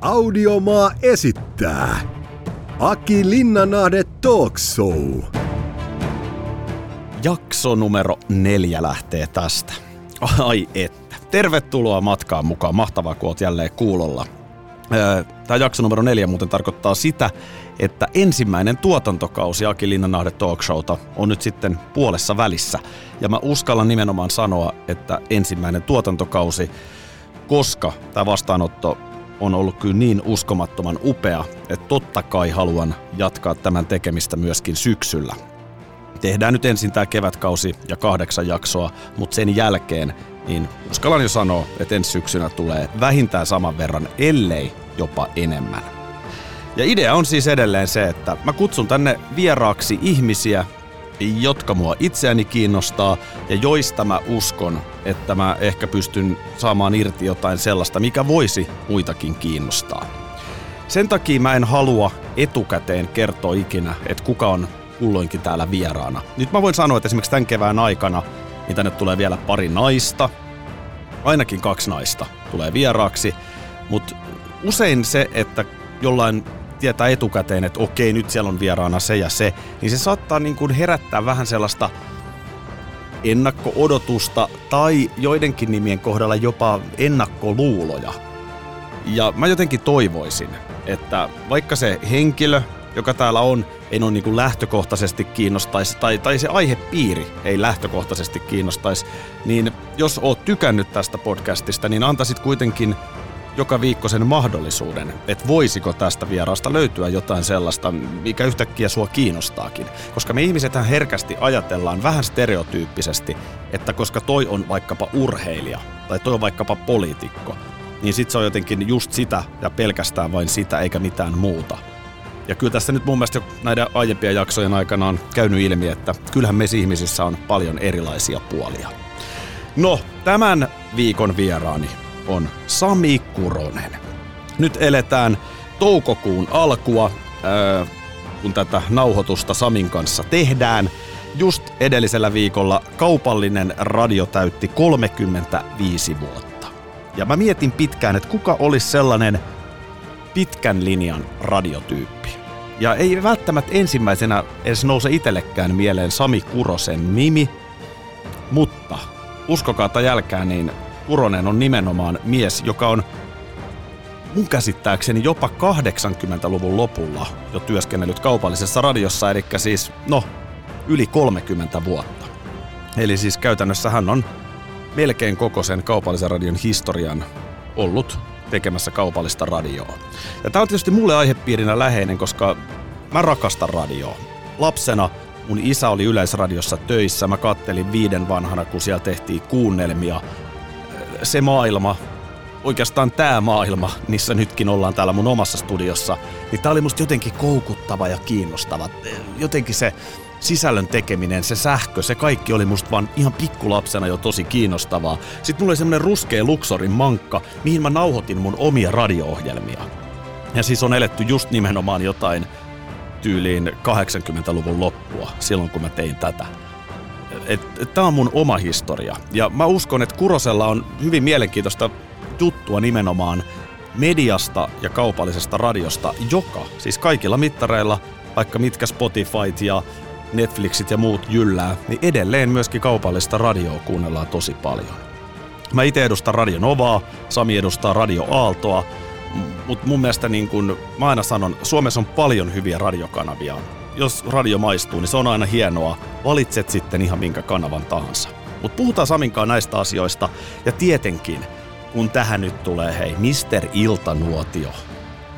Audiomaa esittää Aki Linnanahde Talk Show. Jakso numero neljä lähtee tästä. Ai että. Tervetuloa matkaan mukaan. Mahtavaa, kun oot jälleen kuulolla. Tämä jakso numero neljä muuten tarkoittaa sitä, että ensimmäinen tuotantokausi Aki Linnanahde Talk Showta on nyt sitten puolessa välissä. Ja mä uskallan nimenomaan sanoa, että ensimmäinen tuotantokausi, koska tämä vastaanotto on ollut kyllä niin uskomattoman upea, että totta kai haluan jatkaa tämän tekemistä myöskin syksyllä. Tehdään nyt ensin tämä kevätkausi ja kahdeksan jaksoa, mutta sen jälkeen niin uskallan jo sanoa, että ensi syksynä tulee vähintään saman verran, ellei jopa enemmän. Ja idea on siis edelleen se, että mä kutsun tänne vieraaksi ihmisiä, jotka mua itseäni kiinnostaa ja joista mä uskon, että mä ehkä pystyn saamaan irti jotain sellaista, mikä voisi muitakin kiinnostaa. Sen takia mä en halua etukäteen kertoa ikinä, että kuka on kulloinkin täällä vieraana. Nyt mä voin sanoa, että esimerkiksi tämän kevään aikana niin tänne tulee vielä pari naista, ainakin kaksi naista tulee vieraaksi, mutta usein se, että jollain tietää etukäteen, että okei, nyt siellä on vieraana se ja se, niin se saattaa niin kuin herättää vähän sellaista ennakko-odotusta tai joidenkin nimien kohdalla jopa ennakkoluuloja. Ja mä jotenkin toivoisin, että vaikka se henkilö, joka täällä on, ei ole niin kuin lähtökohtaisesti kiinnostaisi, tai, tai se aihepiiri ei lähtökohtaisesti kiinnostaisi, niin jos oot tykännyt tästä podcastista, niin antaisit kuitenkin joka viikko sen mahdollisuuden, että voisiko tästä vieraasta löytyä jotain sellaista, mikä yhtäkkiä sua kiinnostaakin. Koska me ihmisethän herkästi ajatellaan vähän stereotyyppisesti, että koska toi on vaikkapa urheilija tai toi on vaikkapa poliitikko, niin sit se on jotenkin just sitä ja pelkästään vain sitä eikä mitään muuta. Ja kyllä tässä nyt mun mielestä jo näiden aiempien jaksojen aikana on käynyt ilmi, että kyllähän meissä ihmisissä on paljon erilaisia puolia. No, tämän viikon vieraani on Sami Kuronen. Nyt eletään toukokuun alkua, kun tätä nauhoitusta Samin kanssa tehdään. Just edellisellä viikolla kaupallinen radio täytti 35 vuotta. Ja mä mietin pitkään, että kuka olisi sellainen pitkän linjan radiotyyppi. Ja ei välttämättä ensimmäisenä edes nouse itsellekään mieleen Sami Kurosen nimi, mutta uskokaa tai jälkään, niin Kuronen on nimenomaan mies, joka on mun käsittääkseni jopa 80-luvun lopulla jo työskennellyt kaupallisessa radiossa, eli siis, no, yli 30 vuotta. Eli siis käytännössä hän on melkein koko sen kaupallisen radion historian ollut tekemässä kaupallista radioa. Ja tämä on tietysti mulle aihepiirinä läheinen, koska mä rakastan radioa. Lapsena mun isä oli yleisradiossa töissä, mä kattelin viiden vanhana, kun siellä tehtiin kuunnelmia se maailma, oikeastaan tämä maailma, missä nytkin ollaan täällä mun omassa studiossa, niin tää oli musta jotenkin koukuttava ja kiinnostava. Jotenkin se sisällön tekeminen, se sähkö, se kaikki oli musta vaan ihan pikkulapsena jo tosi kiinnostavaa. Sitten mulla oli semmonen ruskea Luxorin mankka, mihin mä nauhoitin mun omia radio-ohjelmia. Ja siis on eletty just nimenomaan jotain tyyliin 80-luvun loppua, silloin kun mä tein tätä tämä on mun oma historia. Ja mä uskon, että Kurosella on hyvin mielenkiintoista juttua nimenomaan mediasta ja kaupallisesta radiosta, joka siis kaikilla mittareilla, vaikka mitkä Spotifyt ja Netflixit ja muut jyllää, niin edelleen myöskin kaupallista radioa kuunnellaan tosi paljon. Mä itse edustan Radio Novaa, Sami edustaa Radio Aaltoa, mutta mun mielestä niin kun, mä aina sanon, Suomessa on paljon hyviä radiokanavia jos radio maistuu, niin se on aina hienoa. Valitset sitten ihan minkä kanavan tahansa. Mutta puhutaan Saminkaan näistä asioista. Ja tietenkin, kun tähän nyt tulee, hei, Mister Iltanuotio,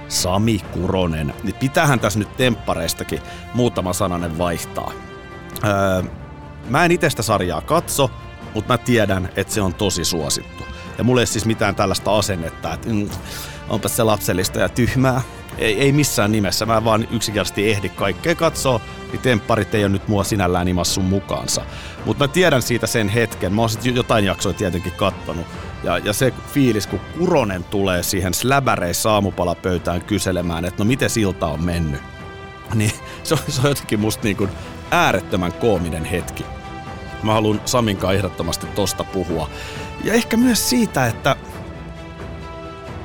Sami Kuronen, niin pitäähän tässä nyt temppareistakin muutama sananen vaihtaa. Öö, mä en itse sarjaa katso, mutta mä tiedän, että se on tosi suosittu. Ja mulla ei siis mitään tällaista asennetta, että mm, onpa se lapsellista ja tyhmää ei, ei missään nimessä. Mä vaan yksinkertaisesti ehdi kaikkea katsoa, niin tempparit ei ole nyt mua sinällään imassun mukaansa. Mutta mä tiedän siitä sen hetken. Mä oon sit jotain jaksoa tietenkin kattonut. Ja, ja se fiilis, kun Kuronen tulee siihen släbäreissä aamupalapöytään kyselemään, että no miten silta on mennyt. Niin se on, se on jotenkin musta niin kuin äärettömän koominen hetki. Mä haluan Saminkaan ehdottomasti tosta puhua. Ja ehkä myös siitä, että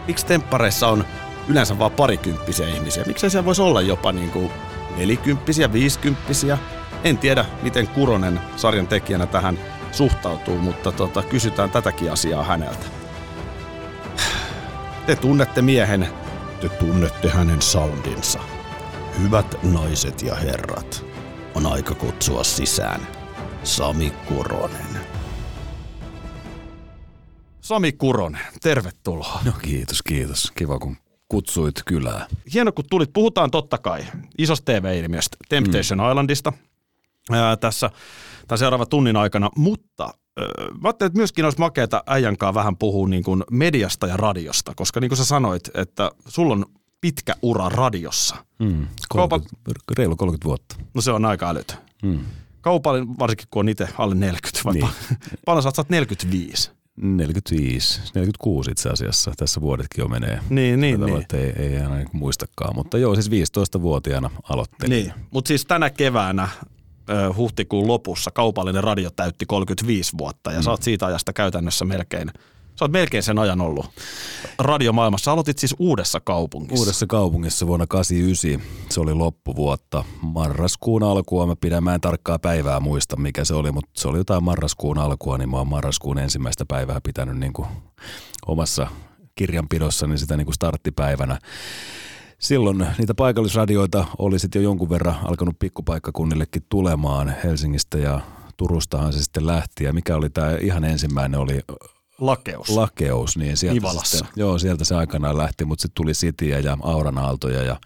miksi temppareissa on yleensä vaan parikymppisiä ihmisiä. Miksei siellä voisi olla jopa niin kuin nelikymppisiä, viisikymppisiä. En tiedä, miten Kuronen sarjan tekijänä tähän suhtautuu, mutta tota, kysytään tätäkin asiaa häneltä. Te tunnette miehen, te tunnette hänen soundinsa. Hyvät naiset ja herrat, on aika kutsua sisään Sami Kuronen. Sami Kuronen, tervetuloa. No kiitos, kiitos. Kiva kun kutsuit kylää. Hieno kun tulit. Puhutaan totta kai isosta TV-ilmiöstä, Temptation mm. Islandista ää, tässä tämän seuraavan tunnin aikana, mutta ää, mä ajattelin, että myöskin olisi makeata äijänkaan vähän puhua niin kuin mediasta ja radiosta, koska niin kuin sä sanoit, että sulla on pitkä ura radiossa. Mm. 30, Kaupan... Reilu 30 vuotta. No se on aika älytön. Mm. Kaupallinen, varsinkin kun on itse alle 40, vai niin. paljon sä oot 45? 45, 46 itse asiassa. Tässä vuodetkin jo menee. Niin, niin, Tätä niin. Ei, ei aina niin muistakaan, mutta joo, siis 15-vuotiaana aloittelin. Niin, mutta siis tänä keväänä huhtikuun lopussa kaupallinen radio täytti 35 vuotta ja mm. sä oot siitä ajasta käytännössä melkein – Sä oot melkein sen ajan ollut radiomaailmassa. Aloitit siis uudessa kaupungissa. Uudessa kaupungissa vuonna 89. Se oli loppuvuotta. Marraskuun alkua. Mä pidän, mä en tarkkaa päivää muista, mikä se oli, mutta se oli jotain marraskuun alkua, niin mä oon marraskuun ensimmäistä päivää pitänyt niin kuin omassa kirjanpidossa niin sitä niin kuin starttipäivänä. Silloin niitä paikallisradioita oli sitten jo jonkun verran alkanut pikkupaikkakunnillekin tulemaan Helsingistä ja Turustahan se sitten lähti. Ja mikä oli tämä ihan ensimmäinen oli Lakeus. Lakeus, niin sieltä, Ivalassa. Sitten, joo, sieltä se aikanaan lähti, mutta sitten tuli Sitiä ja Auran Aaltoja ja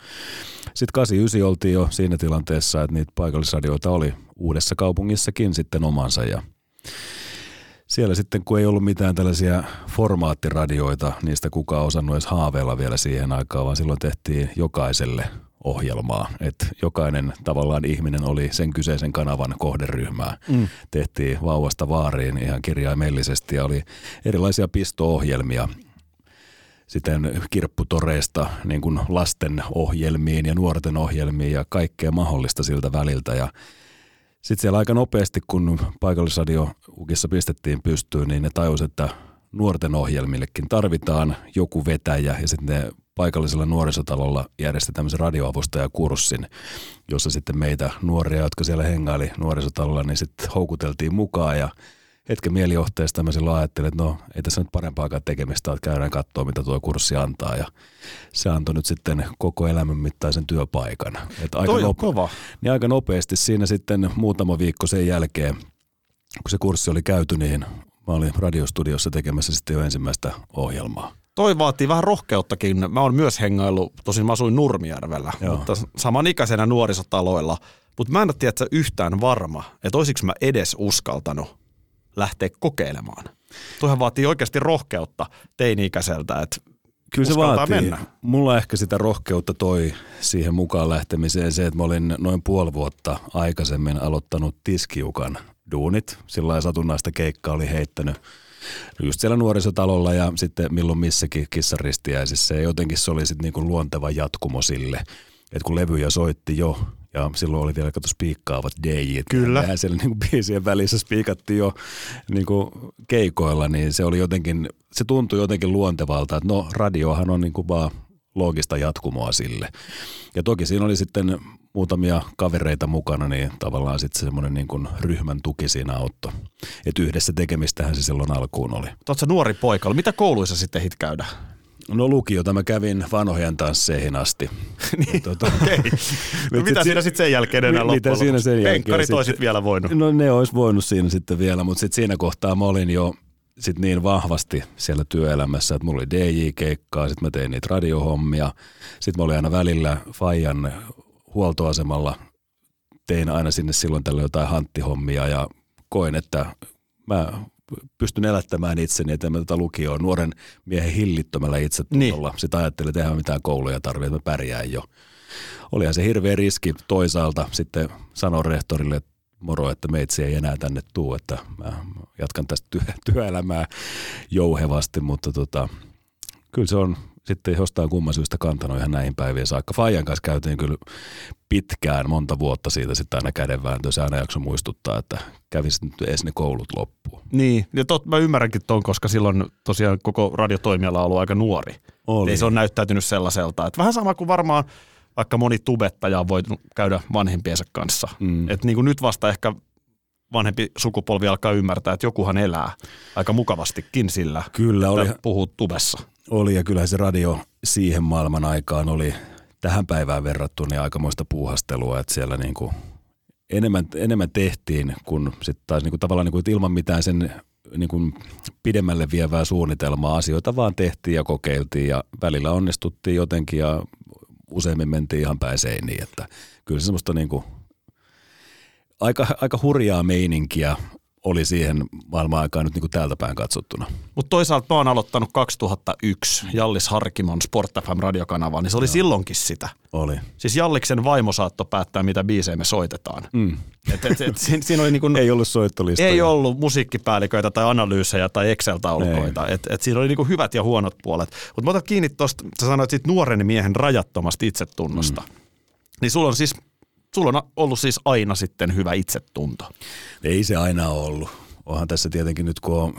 sitten 89 oltiin jo siinä tilanteessa, että niitä paikallisradioita oli uudessa kaupungissakin sitten omansa ja siellä sitten, kun ei ollut mitään tällaisia formaattiradioita, niistä kukaan osannut edes haaveilla vielä siihen aikaan, vaan silloin tehtiin jokaiselle ohjelmaa. Että jokainen tavallaan ihminen oli sen kyseisen kanavan kohderyhmää. Mm. Tehtiin vauvasta vaariin ihan kirjaimellisesti ja oli erilaisia pisto-ohjelmia sitten kirpputoreista niin kuin lasten ohjelmiin ja nuorten ohjelmiin ja kaikkea mahdollista siltä väliltä. Ja sitten siellä aika nopeasti, kun paikallisradio Ukissa pistettiin pystyyn, niin ne tajusivat, että nuorten ohjelmillekin tarvitaan joku vetäjä ja sitten ne paikallisella nuorisotalolla järjesti tämmöisen radioavustajakurssin, jossa sitten meitä nuoria, jotka siellä hengaili nuorisotalolla, niin sitten houkuteltiin mukaan ja hetken mielijohteesta mä silloin ajattelin, että no ei tässä nyt parempaakaan tekemistä, että käydään katsoa, mitä tuo kurssi antaa. Ja se antoi nyt sitten koko elämän mittaisen työpaikan. Että aika, nope- kova. Niin aika nopeasti siinä sitten muutama viikko sen jälkeen, kun se kurssi oli käyty, niin mä olin radiostudiossa tekemässä sitten jo ensimmäistä ohjelmaa toi vaatii vähän rohkeuttakin. Mä oon myös hengaillut, tosin mä asuin Nurmijärvellä, Joo. mutta samanikäisenä nuorisotaloilla. Mutta mä en ole tiedä, yhtään varma, että olisiko mä edes uskaltanut lähteä kokeilemaan. Tuohan vaatii oikeasti rohkeutta teini-ikäiseltä, että Kyllä se vaatii. Mennä. Mulla ehkä sitä rohkeutta toi siihen mukaan lähtemiseen se, että mä olin noin puoli vuotta aikaisemmin aloittanut tiskiukan duunit. Sillä satunnaista keikkaa oli heittänyt just siellä nuorisotalolla ja sitten milloin missäkin kissaristiäisissä. Ja jotenkin se oli sitten niinku luonteva jatkumo sille, että kun levyjä soitti jo ja silloin oli vielä kato spiikkaavat DJt. Kyllä. Ja siellä niinku biisien välissä spiikattiin jo niinku keikoilla, niin se oli jotenkin, se tuntui jotenkin luontevalta, että no radiohan on niinku vaan loogista jatkumoa sille. Ja toki siinä oli sitten muutamia kavereita mukana, niin tavallaan sitten semmoinen niin kuin ryhmän tuki siinä auttoi. Että yhdessä tekemistähän se silloin alkuun oli. Oletko nuori poika? Mitä kouluissa sitten hit käydä? No lukiota mä kävin vanhojen tansseihin asti. niin, tuota, okay. no, mitä siinä sitten sen jälkeen enää loppujen Mitä siinä sen jälkeen? Penkkarit olisit vielä voinut. No ne olisi voinut siinä sitten vielä, mutta sitten siinä kohtaa mä olin jo sit niin vahvasti siellä työelämässä, että mulla oli DJ-keikkaa, sitten mä tein niitä radiohommia, sitten mä olin aina välillä Fajan huoltoasemalla, tein aina sinne silloin tällä jotain hanttihommia ja koin, että mä pystyn elättämään itseni, että mä tätä lukioon nuoren miehen hillittömällä itsetunnolla. Niin. Sitten ajattelin, että eihän mitään kouluja tarvitse, että mä pärjään jo. Olihan se hirveä riski toisaalta sitten sanoa rehtorille, että moro, että meitsi ei enää tänne tuu, että mä jatkan tästä työ, työelämää jouhevasti, mutta tota, kyllä se on sitten jostain kumman syystä kantanut ihan näihin päiviin saakka. Fajan kanssa käytiin kyllä pitkään, monta vuotta siitä sitten aina kädenvääntö. Se aina jakso muistuttaa, että kävisi nyt edes ne koulut loppuun. Niin, ja tot, mä ymmärränkin ton, koska silloin tosiaan koko radiotoimiala on ollut aika nuori. Oli. Ei se on näyttäytynyt sellaiselta. Että vähän sama kuin varmaan vaikka moni tubettaja on voinut käydä vanhempiensa kanssa. Mm. Että niin kuin nyt vasta ehkä vanhempi sukupolvi alkaa ymmärtää, että jokuhan elää aika mukavastikin sillä, Kyllä oli, puhuu tubessa. oli ja kyllähän se radio siihen maailman aikaan oli tähän päivään verrattuna niin aikamoista puuhastelua, että siellä niin kuin enemmän, enemmän tehtiin kuin sitten taas niin kuin tavallaan niin kuin, että ilman mitään sen niin kuin pidemmälle vievää suunnitelmaa asioita vaan tehtiin ja kokeiltiin ja välillä onnistuttiin jotenkin ja useimmin mentiin ihan päin seiniin, että kyllä se semmoista niin kuin aika, aika hurjaa meininkiä oli siihen maailman aikaan nyt niin kuin täältä päin katsottuna. Mutta toisaalta mä oon aloittanut 2001 Jallis Harkimon Sport FM radiokanavaa, niin se oli no. silloinkin sitä. Oli. Siis Jalliksen vaimo saattoi päättää, mitä biisejä me soitetaan. Mm. Et, et, et, siinä, siinä oli niin kuin, Ei ollut soittolistoja. ei ollut musiikkipäälliköitä tai analyysejä tai Excel-taulukoita. Et, et siinä oli niinku hyvät ja huonot puolet. Mutta mä otan kiinni tuosta, sä sanoit siitä nuoren miehen rajattomasta itsetunnosta. Mm. Niin sulla on siis sulla on ollut siis aina sitten hyvä itsetunto. Ei se aina ollut. Onhan tässä tietenkin nyt, kun on,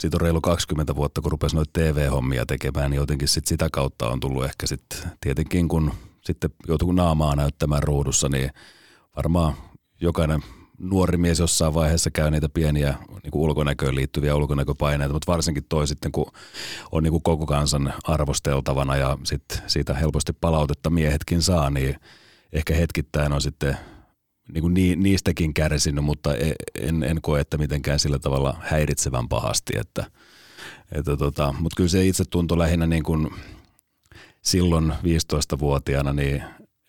siitä on reilu 20 vuotta, kun rupesi noita TV-hommia tekemään, niin jotenkin sit sitä kautta on tullut ehkä sitten tietenkin, kun sitten joutuu naamaa näyttämään ruudussa, niin varmaan jokainen nuori mies jossain vaiheessa käy niitä pieniä niin ulkonäköön liittyviä ulkonäköpaineita, mutta varsinkin toi sitten, kun on niin kuin koko kansan arvosteltavana ja sit siitä helposti palautetta miehetkin saa, niin ehkä hetkittäin on sitten niin kuin niistäkin kärsinyt, mutta e, en, en koe, että mitenkään sillä tavalla häiritsevän pahasti. Että, että tota, mutta kyllä se itse tuntui lähinnä niin kuin silloin 15-vuotiaana, niin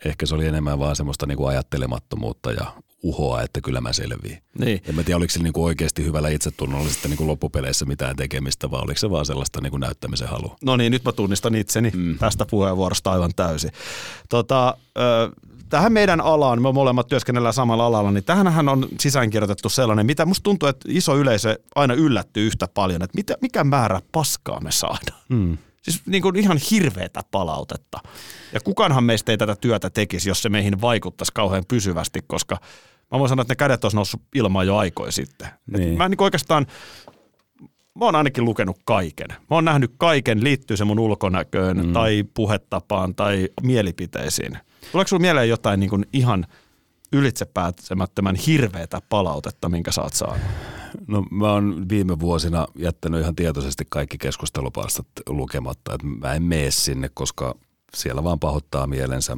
ehkä se oli enemmän vaan semmoista niin kuin ajattelemattomuutta ja uhoa, että kyllä mä selviin. Niin. En mä tiedä, oliko se niin kuin oikeasti hyvällä itsetunnolla sitten niin kuin loppupeleissä mitään tekemistä, vai oliko se vaan sellaista niin kuin näyttämisen halu. No niin, nyt mä tunnistan itseni mm. tästä puheenvuorosta aivan täysin. Tota, ö, tähän meidän alaan, me molemmat työskennellään samalla alalla, niin tähänhän on sisäänkirjoitettu sellainen, mitä musta tuntuu, että iso yleisö aina yllättyy yhtä paljon, että mitä, mikä määrä paskaa me saadaan. Mm. Siis niin kuin ihan hirveätä palautetta. Ja kukaanhan meistä ei tätä työtä tekisi, jos se meihin vaikuttaisi kauhean pysyvästi, koska mä voin sanoa, että ne kädet olisi noussut ilmaan jo aikoja sitten. Niin. mä niin oikeastaan, mä oon ainakin lukenut kaiken. Mä oon nähnyt kaiken, liittyy se mun ulkonäköön mm. tai puhetapaan tai mielipiteisiin. Tuleeko sinulla mieleen jotain niin kuin ihan ylitsepäätsemättömän hirveätä palautetta, minkä saat saanut? No mä oon viime vuosina jättänyt ihan tietoisesti kaikki keskustelupalstat lukematta, että mä en mene sinne, koska siellä vaan pahoittaa mielensä.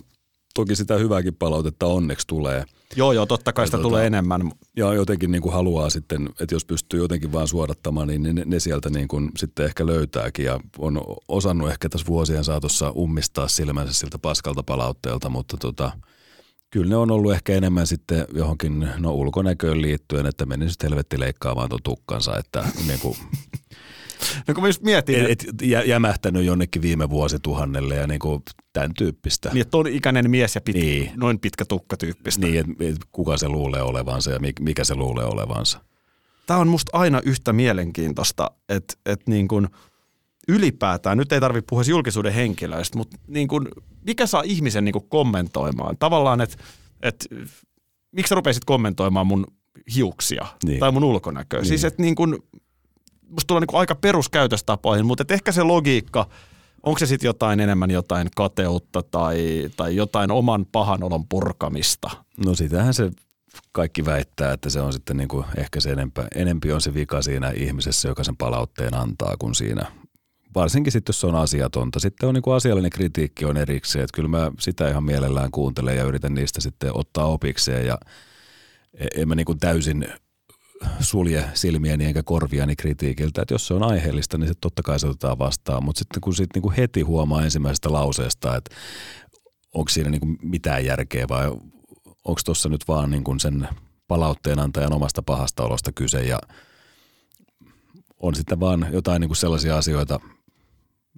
Toki sitä hyvääkin palautetta onneksi tulee. Joo, joo, totta kai sitä tota, tulee enemmän. Ja jotenkin niin kuin haluaa sitten, että jos pystyy jotenkin vaan suodattamaan, niin ne, ne sieltä niin kuin sitten ehkä löytääkin. Ja on osannut ehkä tässä vuosien saatossa ummistaa silmänsä siltä paskalta palautteelta, mutta tota, kyllä ne on ollut ehkä enemmän sitten johonkin no, ulkonäköön liittyen, että meni sitten helvetti leikkaamaan tuon tukkansa, että niin kuin, No kun mä just mietin. Et, et, jämähtänyt jonnekin viime vuosituhannelle ja niin kuin tämän tyyppistä. Niin, että on ikäinen mies ja pit, niin. noin pitkä tukka tyyppistä. Niin, että et kuka se luulee olevansa ja mikä se luulee olevansa. Tämä on musta aina yhtä mielenkiintoista, että, että niin kuin ylipäätään, nyt ei tarvitse puhua julkisuuden henkilöistä, mutta niin kuin, mikä saa ihmisen niin kuin kommentoimaan? Tavallaan, että, että miksi sä rupesit kommentoimaan mun hiuksia niin. tai mun ulkonäköä? Siis, niin. Siis että niin kuin, musta tulee niin aika peruskäytöstapoihin, mutta et ehkä se logiikka, onko se sitten jotain enemmän jotain kateutta tai, tai jotain oman pahan olon purkamista? No sitähän se kaikki väittää, että se on sitten niin kuin ehkä se enempä, enempi on se vika siinä ihmisessä, joka sen palautteen antaa, kuin siinä varsinkin sitten, jos se on asiatonta. Sitten on niin kuin asiallinen kritiikki on erikseen, että kyllä mä sitä ihan mielellään kuuntelen ja yritän niistä sitten ottaa opikseen ja e- en mä niin kuin täysin sulje silmiäni enkä korviani kritiikiltä, että jos se on aiheellista, niin se totta kai se otetaan vastaan, mutta sitten kun sit niinku heti huomaa ensimmäisestä lauseesta, että onko siinä niinku mitään järkeä vai onko tuossa nyt vaan niinku sen palautteen antajan omasta pahasta olosta kyse ja on sitten vaan jotain niinku sellaisia asioita,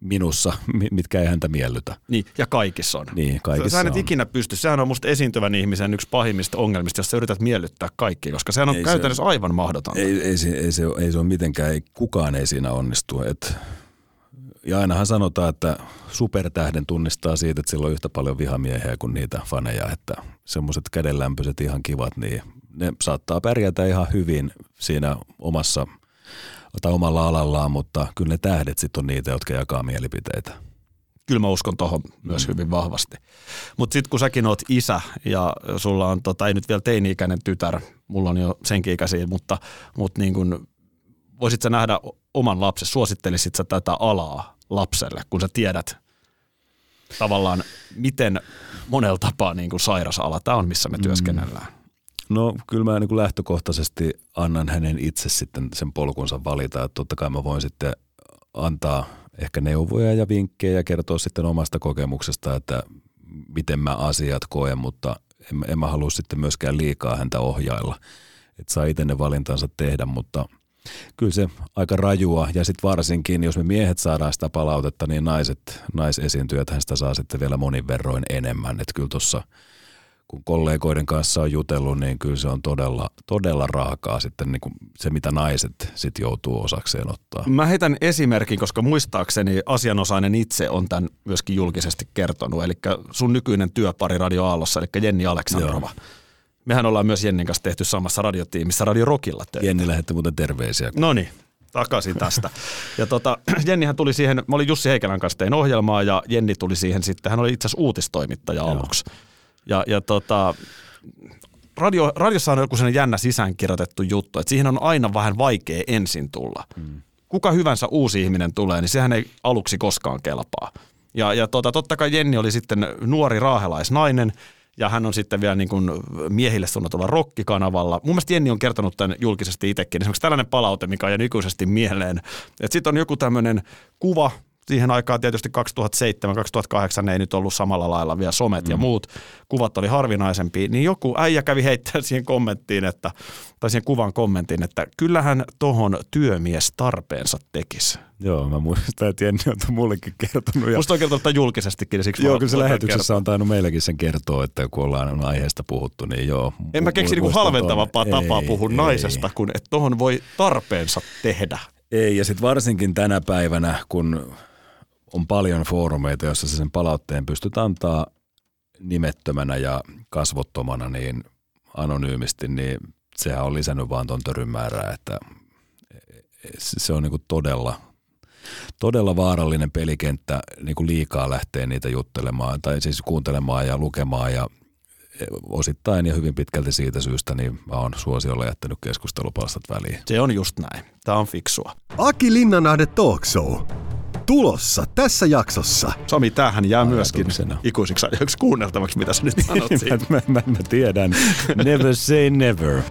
minussa, mitkä ei häntä miellytä. Niin, ja kaikissa on. Niin, kaikissa Sä et on. ikinä pysty. Sehän on musta esiintyvän ihmisen yksi pahimmista ongelmista, jos sä yrität miellyttää kaikki, koska sehän on ei käytännössä se, aivan mahdotonta. Ei, ei, se, ei, se, ei se ole mitenkään, ei, kukaan ei siinä onnistu. Et ja ainahan sanotaan, että supertähden tunnistaa siitä, että sillä on yhtä paljon vihamiehiä kuin niitä faneja, että semmoiset kädenlämpöiset ihan kivat, niin ne saattaa pärjätä ihan hyvin siinä omassa tai omalla alallaan, mutta kyllä ne tähdet sitten on niitä, jotka jakaa mielipiteitä. Kyllä mä uskon tuohon myös mm. hyvin vahvasti. Mutta sitten kun säkin oot isä ja sulla on, tota, ei nyt vielä teini-ikäinen tytär, mulla on jo senkin ikäisiä, mutta, mutta niin kun, voisit sä nähdä oman lapsen, suosittelisit sä tätä alaa lapselle, kun sä tiedät tavallaan, miten monella tapaa niin kuin sairas ala tämä on, missä me mm. No kyllä mä niin lähtökohtaisesti annan hänen itse sitten sen polkunsa valita, että totta kai mä voin sitten antaa ehkä neuvoja ja vinkkejä ja kertoa sitten omasta kokemuksesta, että miten mä asiat koen, mutta en, en mä halua sitten myöskään liikaa häntä ohjailla. Että saa itse ne valintansa tehdä, mutta kyllä se aika rajua. Ja sitten varsinkin, jos me miehet saadaan sitä palautetta, niin naiset, naisesiintyjät sitä saa sitten vielä monin verroin enemmän. Että kyllä tuossa – kun kollegoiden kanssa on jutellut, niin kyllä se on todella, todella raakaa sitten niin kuin se, mitä naiset sitten joutuu osakseen ottaa. Mä heitän esimerkin, koska muistaakseni asianosainen itse on tämän myöskin julkisesti kertonut, eli sun nykyinen työpari Radio Aallossa, eli Jenni Aleksandrova. Joo. Mehän ollaan myös Jennin kanssa tehty samassa radiotiimissä Radio Rockilla töitä. Jenni lähetti muuten terveisiä. No niin, takaisin tästä. Ja tota, Jennihän tuli siihen, mä olin Jussi Heikälän kanssa tein ohjelmaa ja Jenni tuli siihen sitten, hän oli itse asiassa uutistoimittaja aluksi. Joo. Ja, ja tota, radio, radiossa on joku sellainen jännä sisäänkirjoitettu juttu, että siihen on aina vähän vaikea ensin tulla. Mm. Kuka hyvänsä uusi ihminen tulee, niin sehän ei aluksi koskaan kelpaa. Ja, ja tota, totta kai Jenni oli sitten nuori raahelaisnainen, ja hän on sitten vielä niin kuin miehille suunnatulla rokkikanavalla. Mun mielestä Jenni on kertonut tämän julkisesti itsekin. Esimerkiksi tällainen palaute, mikä on nykyisesti mieleen. Että sitten on joku tämmöinen kuva, siihen aikaan tietysti 2007-2008 ei nyt ollut samalla lailla vielä somet mm. ja muut. Kuvat oli harvinaisempia, niin joku äijä kävi heittämään siihen kommenttiin, että, tai siihen kuvan kommentin, että kyllähän tohon työmies tarpeensa tekisi. Joo, mä muistan, että Jenni on mullekin kertonut. Ja... Musta on kertonut julkisestikin. Siksi joo, kyllä se lähetyksessä kertoa. on tainnut meillekin sen kertoa, että kun ollaan aiheesta puhuttu, niin joo. En mä keksi niinku halventavampaa tapaa puhua naisesta, kun että tohon voi tarpeensa tehdä. Ei, ja sitten varsinkin tänä päivänä, kun on paljon foorumeita, joissa sen palautteen pystyt antaa nimettömänä ja kasvottomana niin anonyymisti, niin sehän on lisännyt vaan ton töryn määrää, että se on niinku todella, todella vaarallinen pelikenttä niinku liikaa lähteä niitä juttelemaan tai siis kuuntelemaan ja lukemaan ja osittain ja hyvin pitkälti siitä syystä niin mä oon suosiolla jättänyt keskustelupalstat väliin. Se on just näin. Tämä on fiksua. Aki Linnanahde Talk Show tulossa tässä jaksossa. Sami, tämähän jää myöskin ikuisiksi ajoiksi kuunneltavaksi, mitä sä nyt sanot mä, mä, mä, tiedän. Never say never.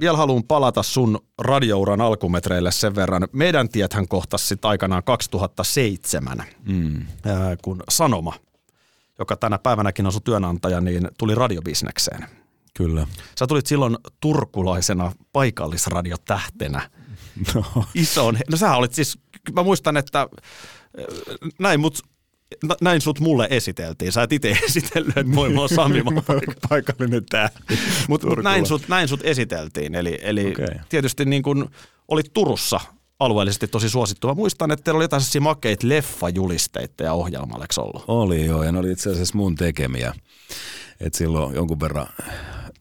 Vielä haluan palata sun radiouran alkumetreille sen verran. Meidän tiethän kohtasi sitten aikanaan 2007, mm. kun Sanoma, joka tänä päivänäkin on sun työnantaja, niin tuli radiobisnekseen. Kyllä. Sä tulit silloin turkulaisena paikallisradiotähtenä. No. Ison. No sä olit siis mä muistan, että äh, näin mut näin sut mulle esiteltiin. Sä et itse esitellyt, että moi, mä oon Sami, mä paikallinen tää. Mutta mut näin, sut, näin sut esiteltiin. Eli, eli okay. tietysti niin kun olit Turussa alueellisesti tosi suosittu. Mä muistan, että teillä oli jotain sellaisia makeita leffajulisteita ja ohjelma, ollut? Oli joo, ja ne oli itse asiassa mun tekemiä. Et silloin jonkun verran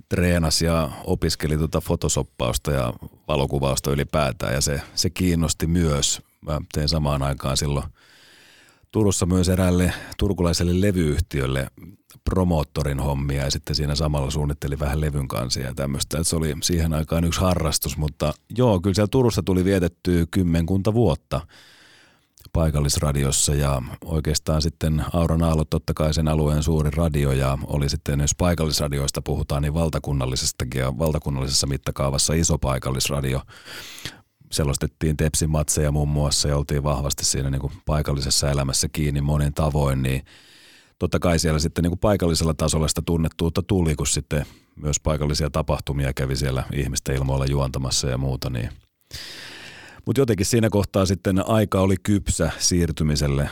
treenas ja opiskeli tuota fotosoppausta ja valokuvausta ylipäätään, ja se, se kiinnosti myös Mä tein samaan aikaan silloin Turussa myös eräälle turkulaiselle levyyhtiölle promoottorin hommia ja sitten siinä samalla suunnittelin vähän levyn kanssa ja tämmöistä. se oli siihen aikaan yksi harrastus, mutta joo, kyllä siellä Turussa tuli vietettyä kymmenkunta vuotta paikallisradiossa ja oikeastaan sitten Auron Aallot totta kai sen alueen suuri radio ja oli sitten, jos paikallisradioista puhutaan, niin valtakunnallisestakin ja valtakunnallisessa mittakaavassa iso paikallisradio selostettiin Tepsin matseja muun muassa ja oltiin vahvasti siinä niin kuin paikallisessa elämässä kiinni monin tavoin, niin totta kai siellä sitten niin kuin paikallisella tasolla sitä tunnettuutta tuli, kun sitten myös paikallisia tapahtumia kävi siellä ihmisten ilmoilla juontamassa ja muuta, niin. Mutta jotenkin siinä kohtaa sitten aika oli kypsä siirtymiselle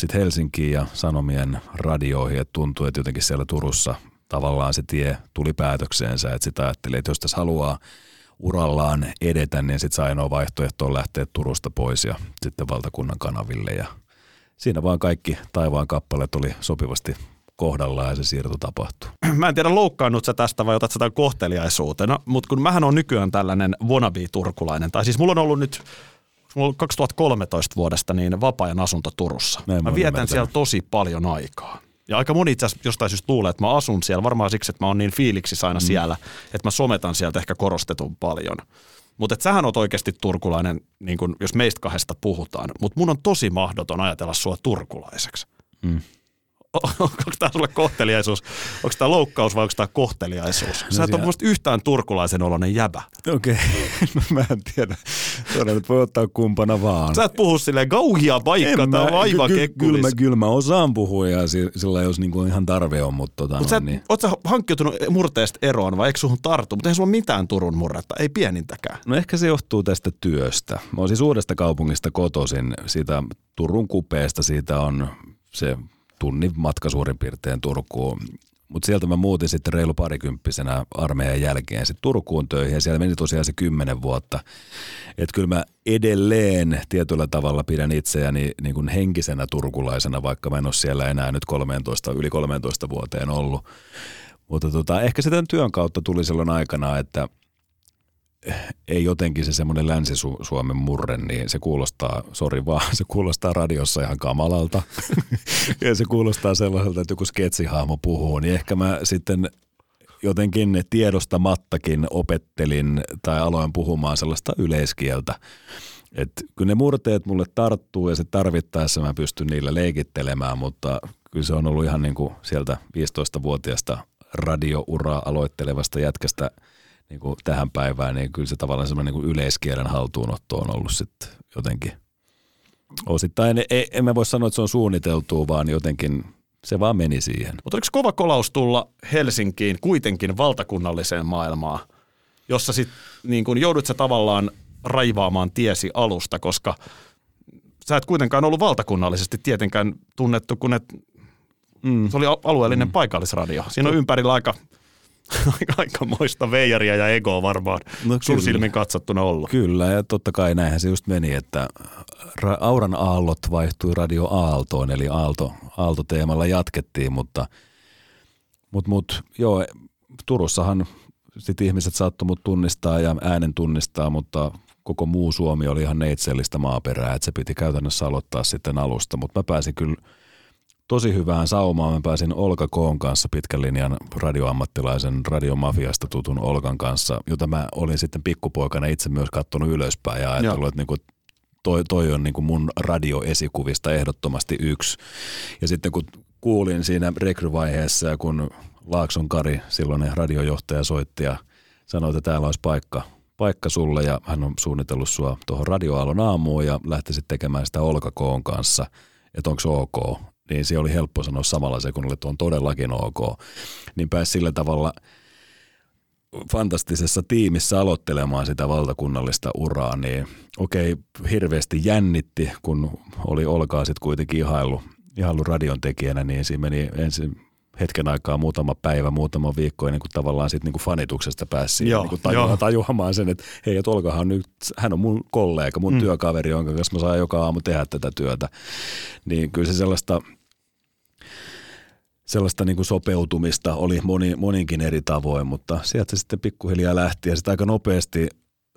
sitten Helsinkiin ja Sanomien radioihin, että tuntui, että jotenkin siellä Turussa tavallaan se tie tuli päätökseensä, että sitä ajattelin, että jos tässä haluaa urallaan edetä, niin sitten se ainoa vaihtoehto on lähteä Turusta pois ja sitten valtakunnan kanaville. Ja siinä vaan kaikki taivaan kappaleet oli sopivasti kohdallaan ja se siirto tapahtui. Mä en tiedä loukkaannut sä tästä vai otat sitä kohteliaisuutena, mutta kun mähän on nykyään tällainen wannabe-turkulainen, tai siis mulla on ollut nyt mulla on 2013 vuodesta niin vapaa-ajan asunto Turussa. Näin mä mä vietän siellä tosi paljon aikaa. Ja aika moni itse asiassa jostain syystä luulee, että mä asun siellä, varmaan siksi, että mä oon niin fiiliksissä aina mm. siellä, että mä sometan sieltä ehkä korostetun paljon. Mutta sähän oot oikeasti turkulainen, niin kun, jos meistä kahdesta puhutaan, mutta mun on tosi mahdoton ajatella sua turkulaiseksi. Mm. Onko tämä sulle kohteliaisuus, onko tämä loukkaus vai onko tämä kohteliaisuus? Sä et ole siellä- musta yhtään turkulaisen oloinen jäbä. Okei, okay. mä en tiedä. Todella nyt voi ottaa kumpana vaan. Sä et puhu silleen kauhia paikka tai vaiva ky- ky- kyllä, mä, kyllä mä osaan puhua ja si- sillä jos niinku ihan tarve on, mutta tota, Mutta sä, no, niin. oot sä hankkiutunut murteesta eroon vai eikö suhun tartu? Mutta eihän sulla ole mitään Turun murretta, ei pienintäkään. No ehkä se johtuu tästä työstä. Mä oon siis uudesta kaupungista kotoisin, siitä Turun kupeesta, siitä on se tunnin matka suurin piirtein Turkuun. Mutta sieltä mä muutin sitten reilu parikymppisenä armeijan jälkeen sitten Turkuun töihin ja siellä meni tosiaan se kymmenen vuotta. Että kyllä mä edelleen tietyllä tavalla pidän itseäni niin kuin henkisenä turkulaisena, vaikka mä en ole siellä enää nyt 13, yli 13 vuoteen ollut. Mutta tota, ehkä se tämän työn kautta tuli silloin aikana, että ei jotenkin se semmoinen Länsi-Suomen murre, niin se kuulostaa, sori vaan, se kuulostaa radiossa ihan kamalalta. ja se kuulostaa sellaiselta, että joku sketsihahmo puhuu, niin ehkä mä sitten jotenkin tiedostamattakin opettelin tai aloin puhumaan sellaista yleiskieltä. että kyllä ne murteet mulle tarttuu ja se tarvittaessa mä pystyn niillä leikittelemään, mutta kyllä se on ollut ihan niin kuin sieltä 15-vuotiaasta radiouraa aloittelevasta jätkästä niin kuin tähän päivään, niin kyllä se tavallaan semmoinen niin yleiskielen haltuunotto on ollut sitten jotenkin osittain. Ei, en mä voi sanoa, että se on suunniteltua, vaan jotenkin se vaan meni siihen. Mutta oliko kova kolaus tulla Helsinkiin kuitenkin valtakunnalliseen maailmaan, jossa sit niin kun joudut sä tavallaan raivaamaan tiesi alusta, koska sä et kuitenkaan ollut valtakunnallisesti tietenkään tunnettu, kun et, Mm. se oli alueellinen mm. paikallisradio. Siinä on ympärillä aika, aika, moista veijaria ja egoa varmaan No sun kyllä. silmin katsottuna ollut. Kyllä, ja totta kai näinhän se just meni, että ra- Auran aallot vaihtui radio Aaltoon, eli Aalto, Aalto-teemalla jatkettiin, mutta mut, mut, joo, Turussahan sit ihmiset saattoi mut tunnistaa ja äänen tunnistaa, mutta koko muu Suomi oli ihan neitsellistä maaperää, että se piti käytännössä aloittaa sitten alusta, mutta mä pääsin kyllä tosi hyvään saumaan. Mä pääsin Olka Koon kanssa pitkän linjan radioammattilaisen radiomafiasta tutun Olkan kanssa, jota mä olin sitten pikkupoikana itse myös kattonut ylöspäin ja ajatellut, Joo. että niinku toi, toi on niinku mun radioesikuvista ehdottomasti yksi. Ja sitten kun kuulin siinä rekryvaiheessa ja kun Laakson Kari, silloinen radiojohtaja, soitti ja sanoi, että täällä olisi paikka, paikka sulle ja hän on suunnitellut sua tuohon radioaallon aamuun ja lähtisit tekemään sitä Olka Koon kanssa, että onko se ok. Niin se oli helppo sanoa samalla sekunnilla, että on todellakin ok. Niin pääsi sillä tavalla fantastisessa tiimissä aloittelemaan sitä valtakunnallista uraa, niin okei, hirveästi jännitti, kun oli Olkaa sitten kuitenkin ihailu, ihailu radion tekijänä, niin siinä meni ensin hetken aikaa, muutama päivä, muutama viikko ennen kuin tavallaan sit niinku fanituksesta pääsi siihen Joo, niinku tajua, joo. tajuamaan sen, että hei, että Olkahan nyt, hän on mun kollega, mun mm. työkaveri, jonka kanssa mä saan joka aamu tehdä tätä työtä. Niin kyllä se sellaista sellaista niin kuin sopeutumista oli moni, moninkin eri tavoin, mutta sieltä se sitten pikkuhiljaa lähti ja sitten aika nopeasti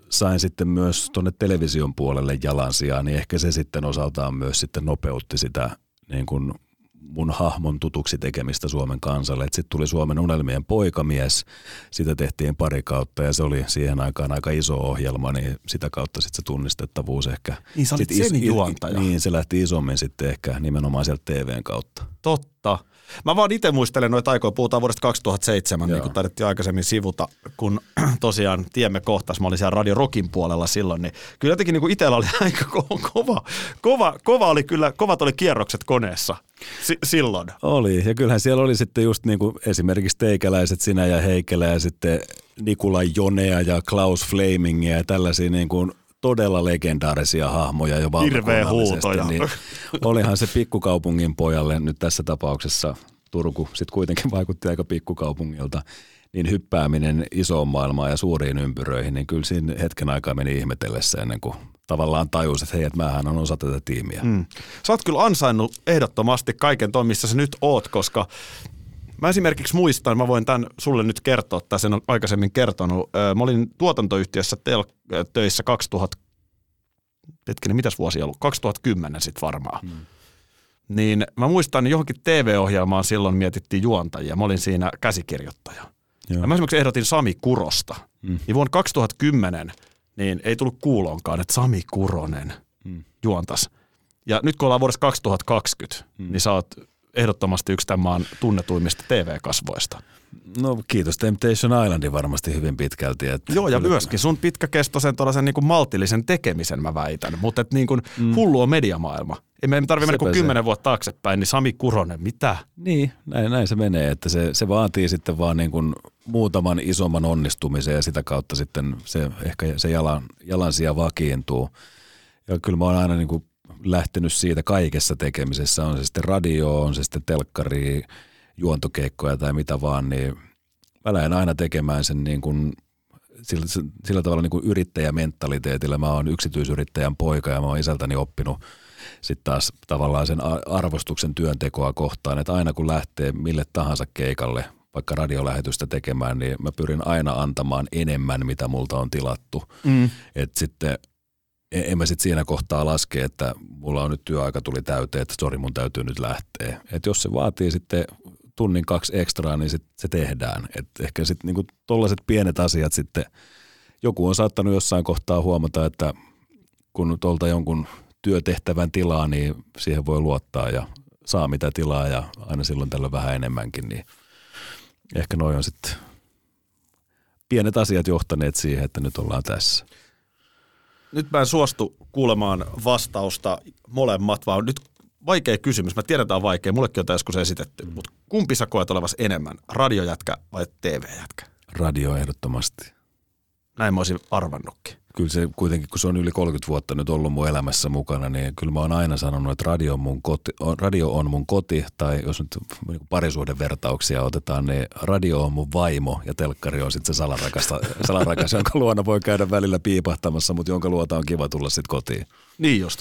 sain sitten myös tuonne television puolelle jalansijaa, niin ehkä se sitten osaltaan myös sitten nopeutti sitä niin kuin mun hahmon tutuksi tekemistä Suomen kansalle. Sitten tuli Suomen unelmien poikamies, sitä tehtiin pari kautta ja se oli siihen aikaan aika iso ohjelma, niin sitä kautta sitten se tunnistettavuus ehkä. Niin sä olit sit sen juontaja. Niin, se lähti isommin sitten ehkä nimenomaan sieltä TVn kautta. Totta. Mä vaan itse muistelen noita aikoja, puhutaan vuodesta 2007, Joo. niin kuin taidettiin aikaisemmin sivuta, kun tosiaan tiemme kohtas, mä olin siellä Radio Rockin puolella silloin, niin kyllä jotenkin niin kuin itsellä oli aika ko- kova, kova, kova oli kyllä, kovat oli kierrokset koneessa si- silloin. Oli, ja kyllähän siellä oli sitten just niin kuin esimerkiksi teikäläiset, sinä ja Heikelä ja sitten Nikula Jonea ja Klaus Flamingia ja tällaisia niin kuin todella legendaarisia hahmoja jo Hirveä ja- Niin olihan se pikkukaupungin pojalle nyt tässä tapauksessa Turku sitten kuitenkin vaikutti aika pikkukaupungilta, niin hyppääminen isoon maailmaan ja suuriin ympyröihin, niin kyllä siinä hetken aikaa meni ihmetellessä ennen kuin tavallaan tajus, että hei, että mähän on osa tätä tiimiä. Mm. Sä oot kyllä ansainnut ehdottomasti kaiken tuon, missä sä nyt oot, koska Mä esimerkiksi muistan, mä voin tämän sulle nyt kertoa, tai sen on aikaisemmin kertonut. Mä olin tuotantoyhtiössä tel- töissä 2000, hetkinen, mitäs vuosi ollut? 2010 sitten varmaan. Hmm. Niin mä muistan, johonkin TV-ohjelmaan silloin mietittiin juontajia. Mä olin siinä käsikirjoittaja. Joo. Ja mä esimerkiksi ehdotin Sami Kurosta. Hmm. Niin vuonna 2010 niin ei tullut kuulonkaan, että Sami Kuronen hmm. juontas. Ja nyt kun ollaan vuodessa 2020, hmm. niin sä oot ehdottomasti yksi tämän maan tunnetuimmista TV-kasvoista. No kiitos Temptation Islandin varmasti hyvin pitkälti. Että Joo, ja kyllä. myöskin sun pitkäkestoisen tuollaisen niin maltillisen tekemisen mä väitän, mutta että niin kuin mm. hullu on mediamaailma. Ei meidän tarvitse mennä kuin kymmenen vuotta taaksepäin, niin Sami Kuronen, mitä? Niin, näin, näin se menee, että se, se vaatii sitten vaan niin kuin muutaman isomman onnistumisen ja sitä kautta sitten se ehkä se jalan, jalansija vakiintuu. Ja kyllä mä oon aina niin kuin lähtenyt siitä kaikessa tekemisessä, on se sitten radio, on se sitten telkkari, juontokeikkoja tai mitä vaan, niin mä lähden aina tekemään sen niin kuin sillä, sillä tavalla niin kuin yrittäjämentaliteetillä. Mä oon yksityisyrittäjän poika ja mä oon isältäni oppinut sitten taas tavallaan sen arvostuksen työntekoa kohtaan, että aina kun lähtee mille tahansa keikalle, vaikka radiolähetystä tekemään, niin mä pyrin aina antamaan enemmän, mitä multa on tilattu. Mm. Että sitten en mä sitten siinä kohtaa laske, että mulla on nyt työaika tuli täyteen, että sori mun täytyy nyt lähteä. Että jos se vaatii sitten tunnin kaksi ekstraa, niin sit se tehdään. Et ehkä sitten niinku tollaiset pienet asiat sitten, joku on saattanut jossain kohtaa huomata, että kun tuolta jonkun työtehtävän tilaa, niin siihen voi luottaa ja saa mitä tilaa ja aina silloin tällä vähän enemmänkin, niin ehkä noin on sitten pienet asiat johtaneet siihen, että nyt ollaan tässä nyt mä en suostu kuulemaan vastausta molemmat, vaan nyt vaikea kysymys. Mä tiedän, että on vaikea. Mullekin on tämä joskus esitetty. Mutta kumpi sä koet olevas enemmän, radiojätkä vai TV-jätkä? Radio ehdottomasti. Näin mä olisin arvannutkin kyllä se kuitenkin, kun se on yli 30 vuotta nyt ollut mun elämässä mukana, niin kyllä mä oon aina sanonut, että radio on mun koti, radio on mun koti tai jos nyt niin parisuuden vertauksia otetaan, niin radio on mun vaimo ja telkkari on sitten se salarakas, salarakas jonka luona voi käydä välillä piipahtamassa, mutta jonka luota on kiva tulla sitten kotiin. Niin just.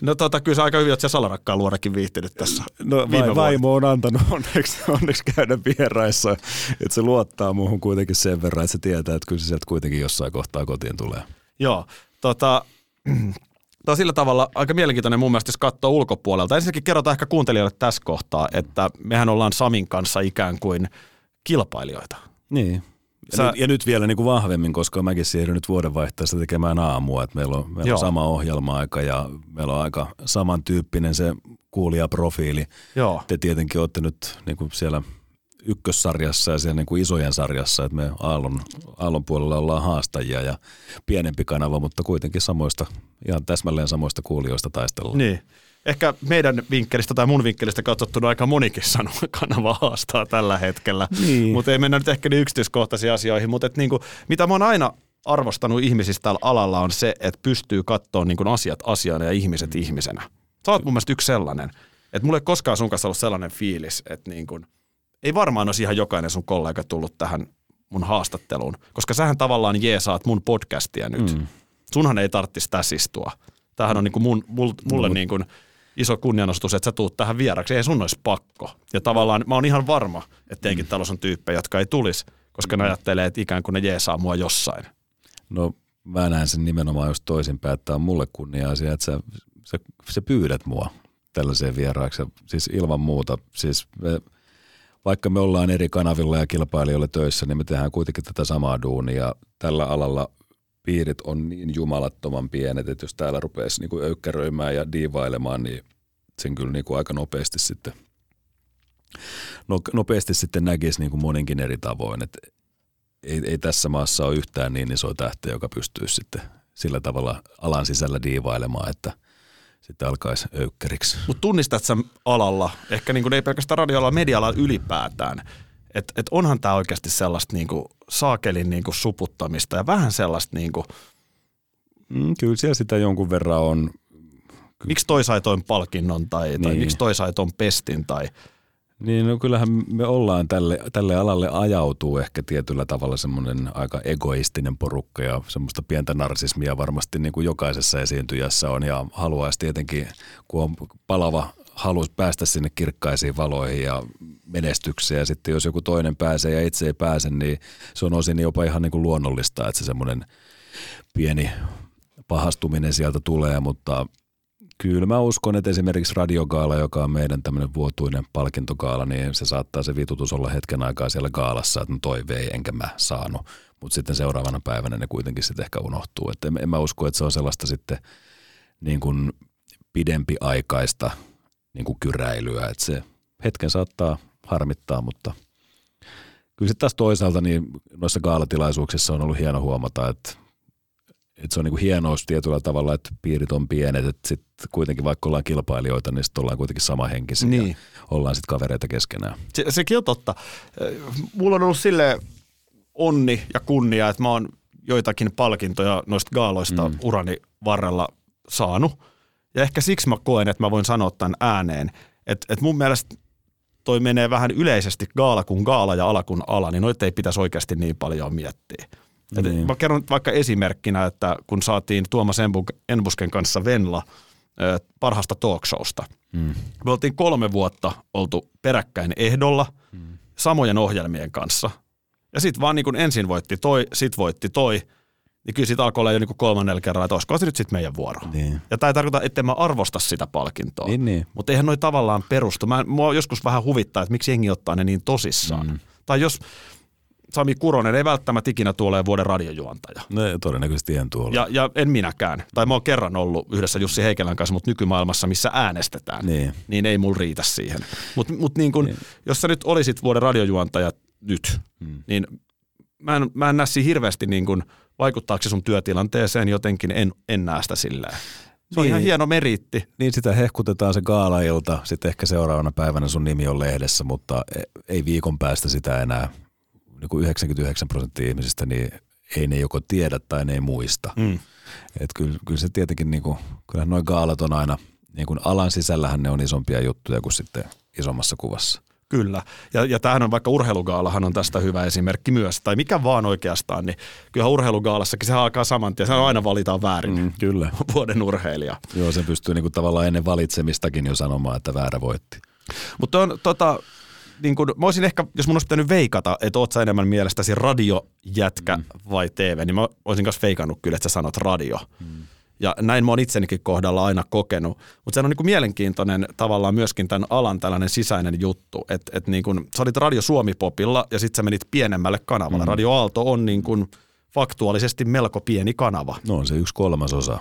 No tota, kyllä se aika hyvin, että se salarakkaan luonakin viihtynyt tässä No vai, vaimo on antanut onneksi, onneksi käydä vieraissa, että se luottaa muuhun kuitenkin sen verran, että se tietää, että kyllä se sieltä kuitenkin jossain kohtaa kotiin tulee. Joo, tota, Tämä on sillä tavalla aika mielenkiintoinen mun mielestä, jos katsoo ulkopuolelta. Ensinnäkin kerrotaan ehkä kuuntelijoille tässä kohtaa, että mehän ollaan Samin kanssa ikään kuin kilpailijoita. Niin. Ja, Sä, nyt, ja nyt vielä niin kuin vahvemmin, koska mäkin siirryn nyt vuodenvaihteessa tekemään aamua. Että meillä on, meillä on sama ohjelma-aika ja meillä on aika samantyyppinen se kuulijaprofiili. Joo. Te tietenkin olette nyt niin kuin siellä ykkössarjassa ja siellä niin kuin isojen sarjassa, että me Aallon, Aallon puolella ollaan haastajia ja pienempi kanava, mutta kuitenkin samoista, ihan täsmälleen samoista kuulijoista taistellaan. Niin. Ehkä meidän vinkkelistä tai mun vinkkelistä katsottuna aika monikin sanoo kanava haastaa tällä hetkellä, niin. mutta ei mennä nyt ehkä niin yksityiskohtaisiin asioihin, mutta et niin kuin, mitä mä oon aina arvostanut ihmisistä tällä alalla on se, että pystyy katsoa niin kuin asiat asiana ja ihmiset mm. ihmisenä. Sä oot mun mielestä yksi sellainen. Että mulla ei koskaan sun kanssa ollut sellainen fiilis, että niin kuin – ei varmaan olisi ihan jokainen sun kollega tullut tähän mun haastatteluun, koska sähän tavallaan jeesaat mun podcastia nyt. Mm. Sunhan ei tarvitsisi tässä istua. Tämähän on niin kuin mun, mulle mm. niin kuin iso kunnianostus, että sä tuut tähän vieraksi. Ei sun olisi pakko. Ja tavallaan mä oon ihan varma, että teinkin mm. talossa on tyyppejä, jotka ei tulisi, koska ne ajattelee, että ikään kuin ne jeesaa mua jossain. No mä näen sen nimenomaan just toisinpäin, että on mulle kunnia-asia, että sä, sä, sä pyydät mua tällaiseen vieraaksi. Siis ilman muuta, siis me, vaikka me ollaan eri kanavilla ja kilpailijoilla töissä, niin me tehdään kuitenkin tätä samaa duunia. Tällä alalla piirit on niin jumalattoman pienet, että jos täällä rupeaisi kuin öykkäröimään ja diivailemaan, niin sen kyllä kuin aika nopeasti sitten, no, nopeasti sitten näkisi kuin moninkin eri tavoin. Että ei, ei tässä maassa ole yhtään niin iso tähti, joka pystyisi sitten sillä tavalla alan sisällä diivailemaan, että sitten alkaisi öykkäriksi. Mutta tunnistat sä alalla, ehkä niin kuin ei pelkästään radioalla, medialla ylipäätään, että et onhan tämä oikeasti sellaista niin kuin saakelin niin kuin suputtamista ja vähän sellaista niin kuin, mm, Kyllä siellä sitä jonkun verran on. Miksi toi sai toin palkinnon tai, niin. tai miksi toi sai ton pestin tai Niin, no kyllähän me ollaan tälle, tälle alalle ajautuu ehkä tietyllä tavalla semmoinen aika egoistinen porukka ja semmoista pientä narsismia varmasti niin kuin jokaisessa esiintyjässä on. Ja haluaisi tietenkin, kun on palava halus päästä sinne kirkkaisiin valoihin ja menestykseen. Ja sitten jos joku toinen pääsee ja itse ei pääse, niin se on osin jopa ihan niin kuin luonnollista, että se semmoinen pieni pahastuminen sieltä tulee, mutta Kyllä mä uskon, että esimerkiksi radiogaala, joka on meidän tämmöinen vuotuinen palkintogaala, niin se saattaa se vitutus olla hetken aikaa siellä gaalassa, että no toi vei enkä mä saanut. Mutta sitten seuraavana päivänä ne kuitenkin sitten ehkä unohtuu. Että en, en mä usko, että se on sellaista sitten niin kuin pidempiaikaista niin kuin kyräilyä. Että se hetken saattaa harmittaa, mutta kyllä sitten taas toisaalta niin noissa gaalatilaisuuksissa on ollut hieno huomata, että että se on niin kuin hienous tietyllä tavalla, että piirit on pienet, että sitten kuitenkin vaikka ollaan kilpailijoita, niin sitten ollaan kuitenkin samahenkisiä niin. ja ollaan sitten kavereita keskenään. Se, sekin on totta. Mulla on ollut sille onni ja kunnia, että mä oon joitakin palkintoja noista gaaloista mm. urani varrella saanut. Ja ehkä siksi mä koen, että mä voin sanoa tämän ääneen. Että et mun mielestä toi menee vähän yleisesti gaala kuin gaala ja ala kuin ala, niin noita ei pitäisi oikeasti niin paljon miettiä. Niin. Mä kerron vaikka esimerkkinä, että kun saatiin Tuomas Enbusken kanssa Venla parhaasta talkshowsta. Mm. Me oltiin kolme vuotta oltu peräkkäin ehdolla mm. samojen ohjelmien kanssa. Ja sitten vaan niin kun ensin voitti toi, sit voitti toi, niin kyllä siitä alkoi olla jo niin kolmannella kerralla, että olisiko se nyt sitten meidän vuoro. Niin. Ja tämä ei tarkoita, että mä arvosta sitä palkintoa. Niin, niin. Mutta eihän noi tavallaan perustu. Mä, mua joskus vähän huvittaa, että miksi jengi ottaa ne niin tosissaan. Mm. Tai jos Sami Kuronen ei välttämättä ikinä tuolle vuoden radiojuontaja. No todennäköisesti en tuolla. Ja, ja en minäkään. Tai mä oon kerran ollut yhdessä Jussi Heikelän kanssa, mutta nykymaailmassa, missä äänestetään, niin, niin ei mulla riitä siihen. Mutta mut niin kun, niin. jos sä nyt olisit vuoden radiojuontaja nyt, hmm. niin mä en, mä en näe hirveästi niin kun, vaikuttaako se sun työtilanteeseen jotenkin, en, en näe sitä silleen. Se on niin, ihan hieno meriitti. Niin sitä hehkutetaan se gaalailta, sitten ehkä seuraavana päivänä sun nimi on lehdessä, mutta e, ei viikon päästä sitä enää niin kuin 99 prosenttia ihmisistä, niin ei ne joko tiedä tai ne ei muista. Mm. Et kyllä, kyllä se tietenkin, niin kuin, kyllä noin gaalat on aina, niin kuin alan sisällähän ne on isompia juttuja kuin sitten isommassa kuvassa. Kyllä. Ja, ja tämähän on vaikka urheilugaalahan on tästä hyvä esimerkki myös. Tai mikä vaan oikeastaan, niin kyllä urheilugaalassakin se alkaa saman tien. Se aina valitaan väärin. Mm, kyllä. Vuoden urheilija. Joo, se pystyy niin kuin tavallaan ennen valitsemistakin jo sanomaan, että väärä voitti. Mutta on tota, niin kun, mä olisin ehkä, jos mun olisi pitänyt veikata, että oot sä enemmän mielestäsi radiojätkä mm. vai TV, niin mä olisin kanssa veikannut kyllä, että sä sanot radio. Mm. Ja näin mä oon itsenikin kohdalla aina kokenut. Mutta se on niin kuin mielenkiintoinen tavallaan myöskin tämän alan tällainen sisäinen juttu, että et niin kuin, sä olit Radio Suomi-popilla ja sitten sä menit pienemmälle kanavalle. Mm. Radio Aalto on niin kuin faktuaalisesti melko pieni kanava. No on se yksi kolmasosa.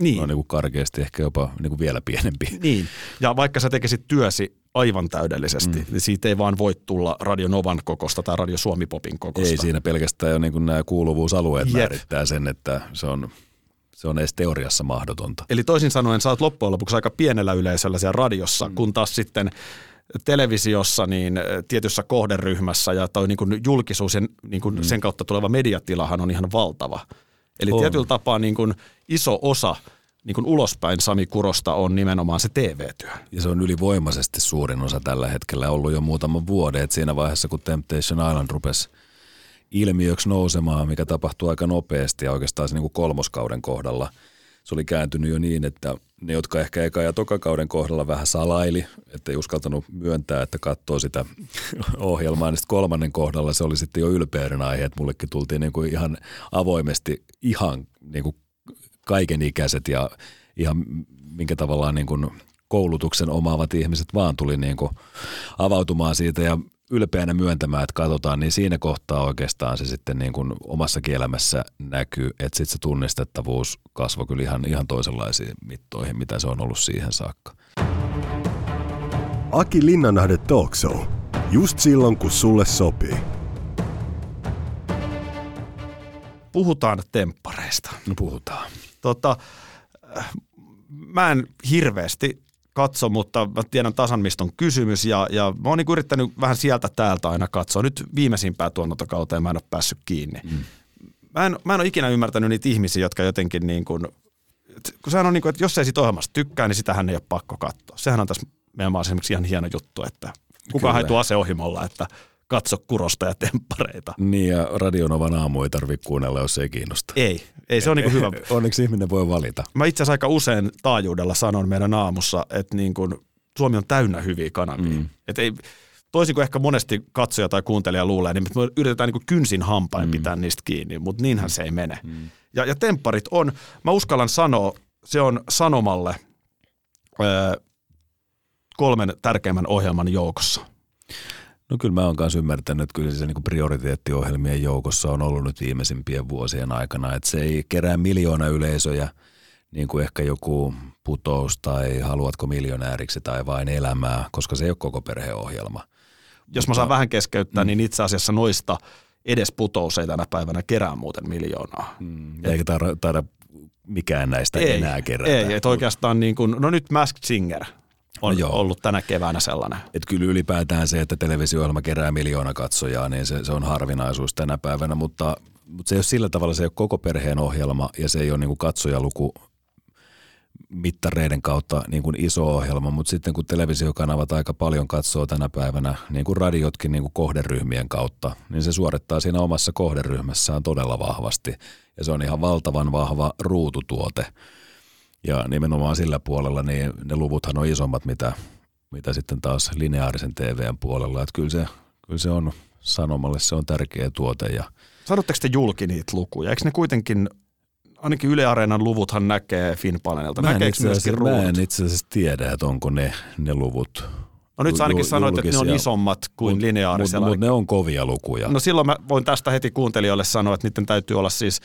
Niin. No niin kuin karkeasti ehkä jopa niin kuin vielä pienempi. Niin, ja vaikka sä tekisit työsi aivan täydellisesti. Mm. Niin siitä ei vaan voi tulla Radio Novan kokosta tai Radio Suomi Popin kokosta. Ei siinä pelkästään jo niin kuin nämä kuuluvuusalueet Jep. määrittää sen, että se on, se on edes teoriassa mahdotonta. Eli toisin sanoen sä oot loppujen lopuksi aika pienellä yleisöllä siellä radiossa, mm. kun taas sitten televisiossa niin tietyssä kohderyhmässä ja toi niin kuin julkisuus ja niin kuin mm. sen kautta tuleva mediatilahan on ihan valtava. Eli on. tietyllä tapaa niin kuin iso osa – niin kuin ulospäin Sami Kurosta on nimenomaan se TV-työ. Ja se on ylivoimaisesti suurin osa tällä hetkellä ollut jo muutaman vuoden. Et siinä vaiheessa, kun Temptation Island rupesi ilmiöksi nousemaan, mikä tapahtui aika nopeasti ja oikeastaan se niin kuin kolmoskauden kohdalla, se oli kääntynyt jo niin, että ne, jotka ehkä eka ja tokakauden kohdalla vähän salaili, että ei uskaltanut myöntää, että katsoo sitä ohjelmaa, niin sitten kolmannen kohdalla se oli sitten jo ylpeyden aihe, että mullekin tultiin niin kuin ihan avoimesti ihan niin kuin kaikenikäiset ja ihan minkä tavallaan niin kuin koulutuksen omaavat ihmiset vaan tuli niin kuin avautumaan siitä. Ja ylpeänä myöntämään, että katsotaan, niin siinä kohtaa oikeastaan se sitten niin kuin omassa elämässä näkyy, että sitten se tunnistettavuus kasvoi kyllä ihan, ihan toisenlaisiin mittoihin, mitä se on ollut siihen saakka. Aki Linnanahde Talk Show. Just silloin, kun sulle sopii. Puhutaan temppareista. No puhutaan. Tota, mä en hirveästi katso, mutta mä tiedän tasan, mistä on kysymys. Ja, ja mä oon niin yrittänyt vähän sieltä täältä aina katsoa. Nyt viimeisimpää tuonnotokauteen mä en ole päässyt kiinni. Mm. Mä, en, mä en ole ikinä ymmärtänyt niitä ihmisiä, jotka jotenkin niin kuin, kun sehän on niin kuin, että jos ei siitä ohjelmasta tykkää, niin sitähän ei ole pakko katsoa. Sehän on tässä meidän maassa esimerkiksi ihan hieno juttu, että ei tuo aseohimolla, että katso kurosta ja temppareita. Niin ja Radionovan aamu ei tarvitse kuunnella, jos ei kiinnosta. Ei, ei se on niinku hyvä. Onneksi ihminen voi valita. Mä itse asiassa aika usein taajuudella sanon meidän aamussa, että niin kuin Suomi on täynnä hyviä kanavia. Mm. Et ei, toisin kuin ehkä monesti katsoja tai kuuntelija luulee, niin me yritetään niin kuin kynsin hampain mm. pitää niistä kiinni, mutta niinhän se ei mene. Mm. Ja, ja tempparit on, mä uskallan sanoa, se on Sanomalle öö, kolmen tärkeimmän ohjelman joukossa. No kyllä mä oon kanssa ymmärtänyt, että kyllä se niin prioriteettiohjelmien joukossa on ollut nyt viimeisimpien vuosien aikana, että se ei kerää miljoona yleisöjä, niin kuin ehkä joku putous tai haluatko miljonääriksi tai vain elämää, koska se ei ole koko perheohjelma. Jos mä saan vähän keskeyttää, mm. niin itse asiassa noista edes putous ei tänä päivänä kerää muuten miljoonaa. Mm. Eikä taida, taida mikään näistä ei, enää kerätä. Ei, että oikeastaan niin kuin, no nyt Masked Singer on No joo. ollut tänä keväänä sellainen. Et kyllä ylipäätään se, että televisio-ohjelma kerää miljoona katsojaa, niin se, se on harvinaisuus tänä päivänä, mutta, mutta se ei ole sillä tavalla, se ei ole koko perheen ohjelma ja se ei ole niin kuin katsojaluku mittareiden kautta niin kuin iso ohjelma, mutta sitten kun televisiokanavat aika paljon katsoo tänä päivänä, niin kuin radiotkin niin kuin kohderyhmien kautta, niin se suorittaa siinä omassa kohderyhmässään todella vahvasti. Ja se on ihan valtavan vahva ruututuote. Ja nimenomaan sillä puolella niin ne luvuthan on isommat, mitä, mitä sitten taas lineaarisen TVn puolella. Että kyllä se, kyllä se on sanomalle se on tärkeä tuote. Ja Sanotteko te julki niitä lukuja? Eikö ne kuitenkin, ainakin Yle Areenan luvuthan näkee Finpanelilta. mä en, itse asiassa, mä en itse asiassa tiedä, että onko ne, ne luvut. No nyt sä ainakin sanoit, että ne on isommat kuin Mut- lineaarisella. Mutta mut ne on kovia lukuja. No silloin mä voin tästä heti kuuntelijoille sanoa, että niiden täytyy olla siis,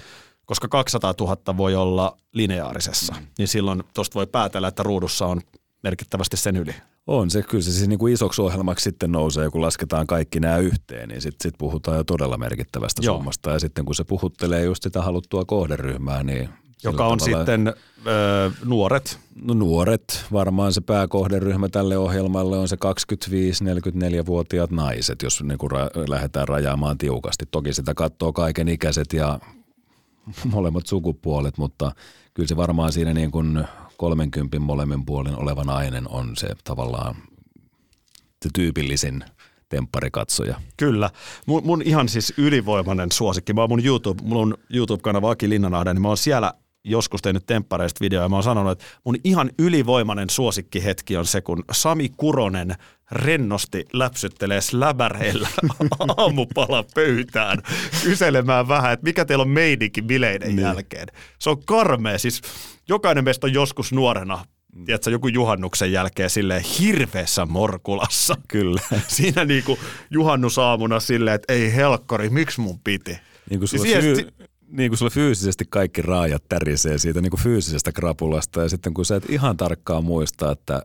koska 200 000 voi olla lineaarisessa, mm. niin silloin tuosta voi päätellä, että ruudussa on merkittävästi sen yli. On se, kyllä se siis niin kuin isoksi ohjelmaksi sitten nousee, kun lasketaan kaikki nämä yhteen, niin sitten sit puhutaan jo todella merkittävästä Joo. summasta. Ja sitten kun se puhuttelee just sitä haluttua kohderyhmää, niin Joka on tavalla- sitten ö, nuoret. No nuoret, varmaan se pääkohderyhmä tälle ohjelmalle on se 25-44-vuotiaat naiset, jos niin kuin ra- lähdetään rajaamaan tiukasti. Toki sitä katsoo kaiken ikäiset ja molemmat sukupuolet, mutta kyllä se varmaan siinä niin kuin 30 molemmin puolin oleva nainen on se tavallaan se tyypillisin tempparikatsoja. Kyllä. Mun, mun ihan siis ylivoimainen suosikki. Mä oon mun YouTube, on YouTube-kanava Aki Linnanahde, niin mä oon siellä joskus tehnyt temppareista videoja. Mä oon sanonut, että mun ihan ylivoimainen suosikkihetki on se, kun Sami Kuronen rennosti läpsyttelee släbäreillä aamupala pöytään kyselemään vähän, että mikä teillä on meidinkin bileiden niin. jälkeen. Se on karmea. Siis jokainen meistä on joskus nuorena tiedätkö, joku juhannuksen jälkeen silleen hirveässä morkulassa. Kyllä. Siinä niinku juhannusaamuna silleen, että ei helkkari, miksi mun piti? Niin kuin, Siis sulla siihen- fyy- niin kuin sulla fyysisesti kaikki raajat tärisee siitä niin kuin fyysisestä krapulasta ja sitten kun sä et ihan tarkkaan muista, että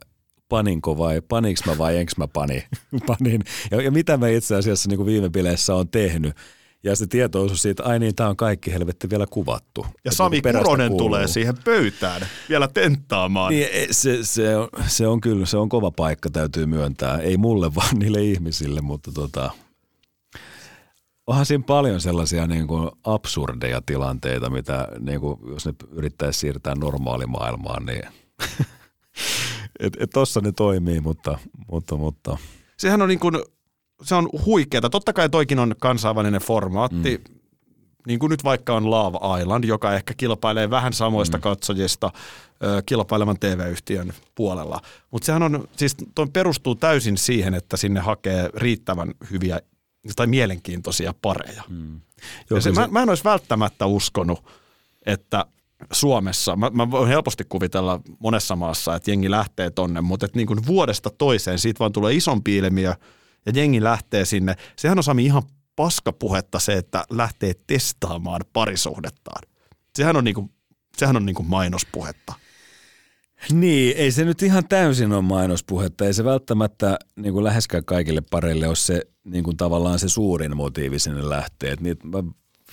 paninko vai paniks mä vai enks mä pani, panin. Ja, ja mitä mä itse asiassa niin kuin viime bileissä on tehnyt. Ja se tietoisuus siitä, ai niin, tää on kaikki helvetti vielä kuvattu. Ja Sami niin perästä Kuronen kuuluu. tulee siihen pöytään vielä tenttaamaan. Niin e, se, se, on, se on kyllä, se on kova paikka, täytyy myöntää. Ei mulle, vaan niille ihmisille, mutta tota, onhan siinä paljon sellaisia niin kuin absurdeja tilanteita, mitä niin kuin, jos ne yrittäisi siirtää normaalimaailmaan, niin et, et tossa ne toimii, mutta, mutta, mutta Sehän on niin kuin, se on huikeeta. Totta kai toikin on kansainvälinen formaatti. Mm. Niin kuin nyt vaikka on Love Island, joka ehkä kilpailee vähän samoista mm. katsojista ö, kilpailevan TV-yhtiön puolella. Mutta sehän on, siis toi perustuu täysin siihen, että sinne hakee riittävän hyviä tai mielenkiintoisia pareja. Mm. Joo, Ja se, kyllä mä, se- mä en olisi välttämättä uskonut, että Suomessa, mä, mä voin helposti kuvitella monessa maassa, että jengi lähtee tonne, mutta että niin kuin vuodesta toiseen siitä vaan tulee isompi ilmiö ja jengi lähtee sinne. Sehän on Sami ihan paskapuhetta se, että lähtee testaamaan parisuhdettaan. Sehän on, niin kuin, sehän on niin kuin mainospuhetta. Niin, ei se nyt ihan täysin ole mainospuhetta. Ei se välttämättä niin kuin läheskään kaikille pareille ole se niin kuin tavallaan se suurin motiivi sinne lähteä. Et niitä, mä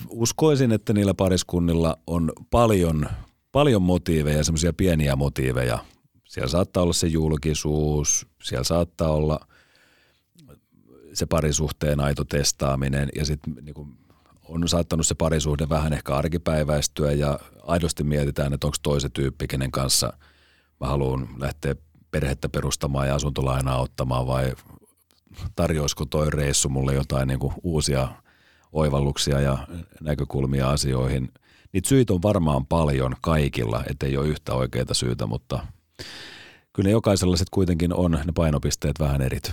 uskoisin, että niillä pariskunnilla on paljon, paljon motiiveja, semmoisia pieniä motiiveja. Siellä saattaa olla se julkisuus, siellä saattaa olla se parisuhteen aito testaaminen ja sitten niin on saattanut se parisuhde vähän ehkä arkipäiväistyä ja aidosti mietitään, että onko toisen tyyppi, kenen kanssa mä haluan lähteä perhettä perustamaan ja asuntolainaa ottamaan vai tarjoisiko toi reissu mulle jotain niin kuin uusia oivalluksia ja näkökulmia asioihin. Niitä syitä on varmaan paljon kaikilla, ettei ole yhtä oikeaa syytä, mutta kyllä jokaisella sitten kuitenkin on ne painopisteet vähän erit.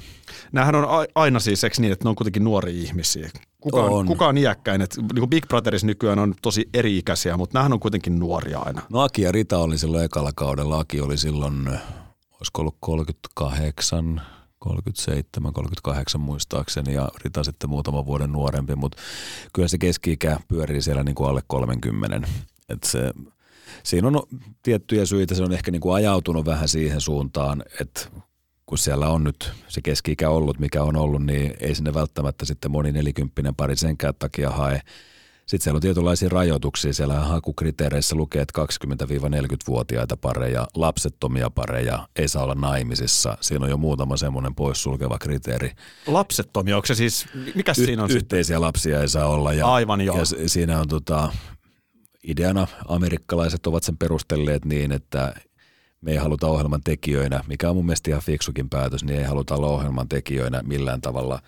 Nämähän on aina siis, niin, että ne on kuitenkin nuoria ihmisiä. Kuka on, On. kuka on iäkkäin? Et, niin kuin Big Brotheris nykyään on tosi eri-ikäisiä, mutta nämähän on kuitenkin nuoria aina. No Aki ja Rita oli silloin ekalla kaudella. Aki oli silloin, olisiko ollut 38, 37, 38 muistaakseni ja Rita sitten muutama vuoden nuorempi, mutta kyllä se keski-ikä pyörii siellä niin kuin alle 30. Et se, siinä on tiettyjä syitä, se on ehkä niin kuin ajautunut vähän siihen suuntaan, että kun siellä on nyt se keski-ikä ollut, mikä on ollut, niin ei sinne välttämättä sitten moni nelikymppinen pari senkään takia hae. Sitten siellä on tietynlaisia rajoituksia. Siellä hakukriteereissä lukee, että 20-40-vuotiaita pareja, lapsettomia pareja ei saa olla naimisissa. Siinä on jo muutama semmoinen poissulkeva kriteeri. Lapsettomia, onko se siis, mikä Y- siinä on sitten? yhteisiä lapsia ei saa olla. Ja, Aivan joo. Ja siinä on tota, ideana, amerikkalaiset ovat sen perustelleet niin, että me ei haluta ohjelman tekijöinä, mikä on mun mielestä ihan fiksukin päätös, niin ei haluta olla ohjelman tekijöinä millään tavalla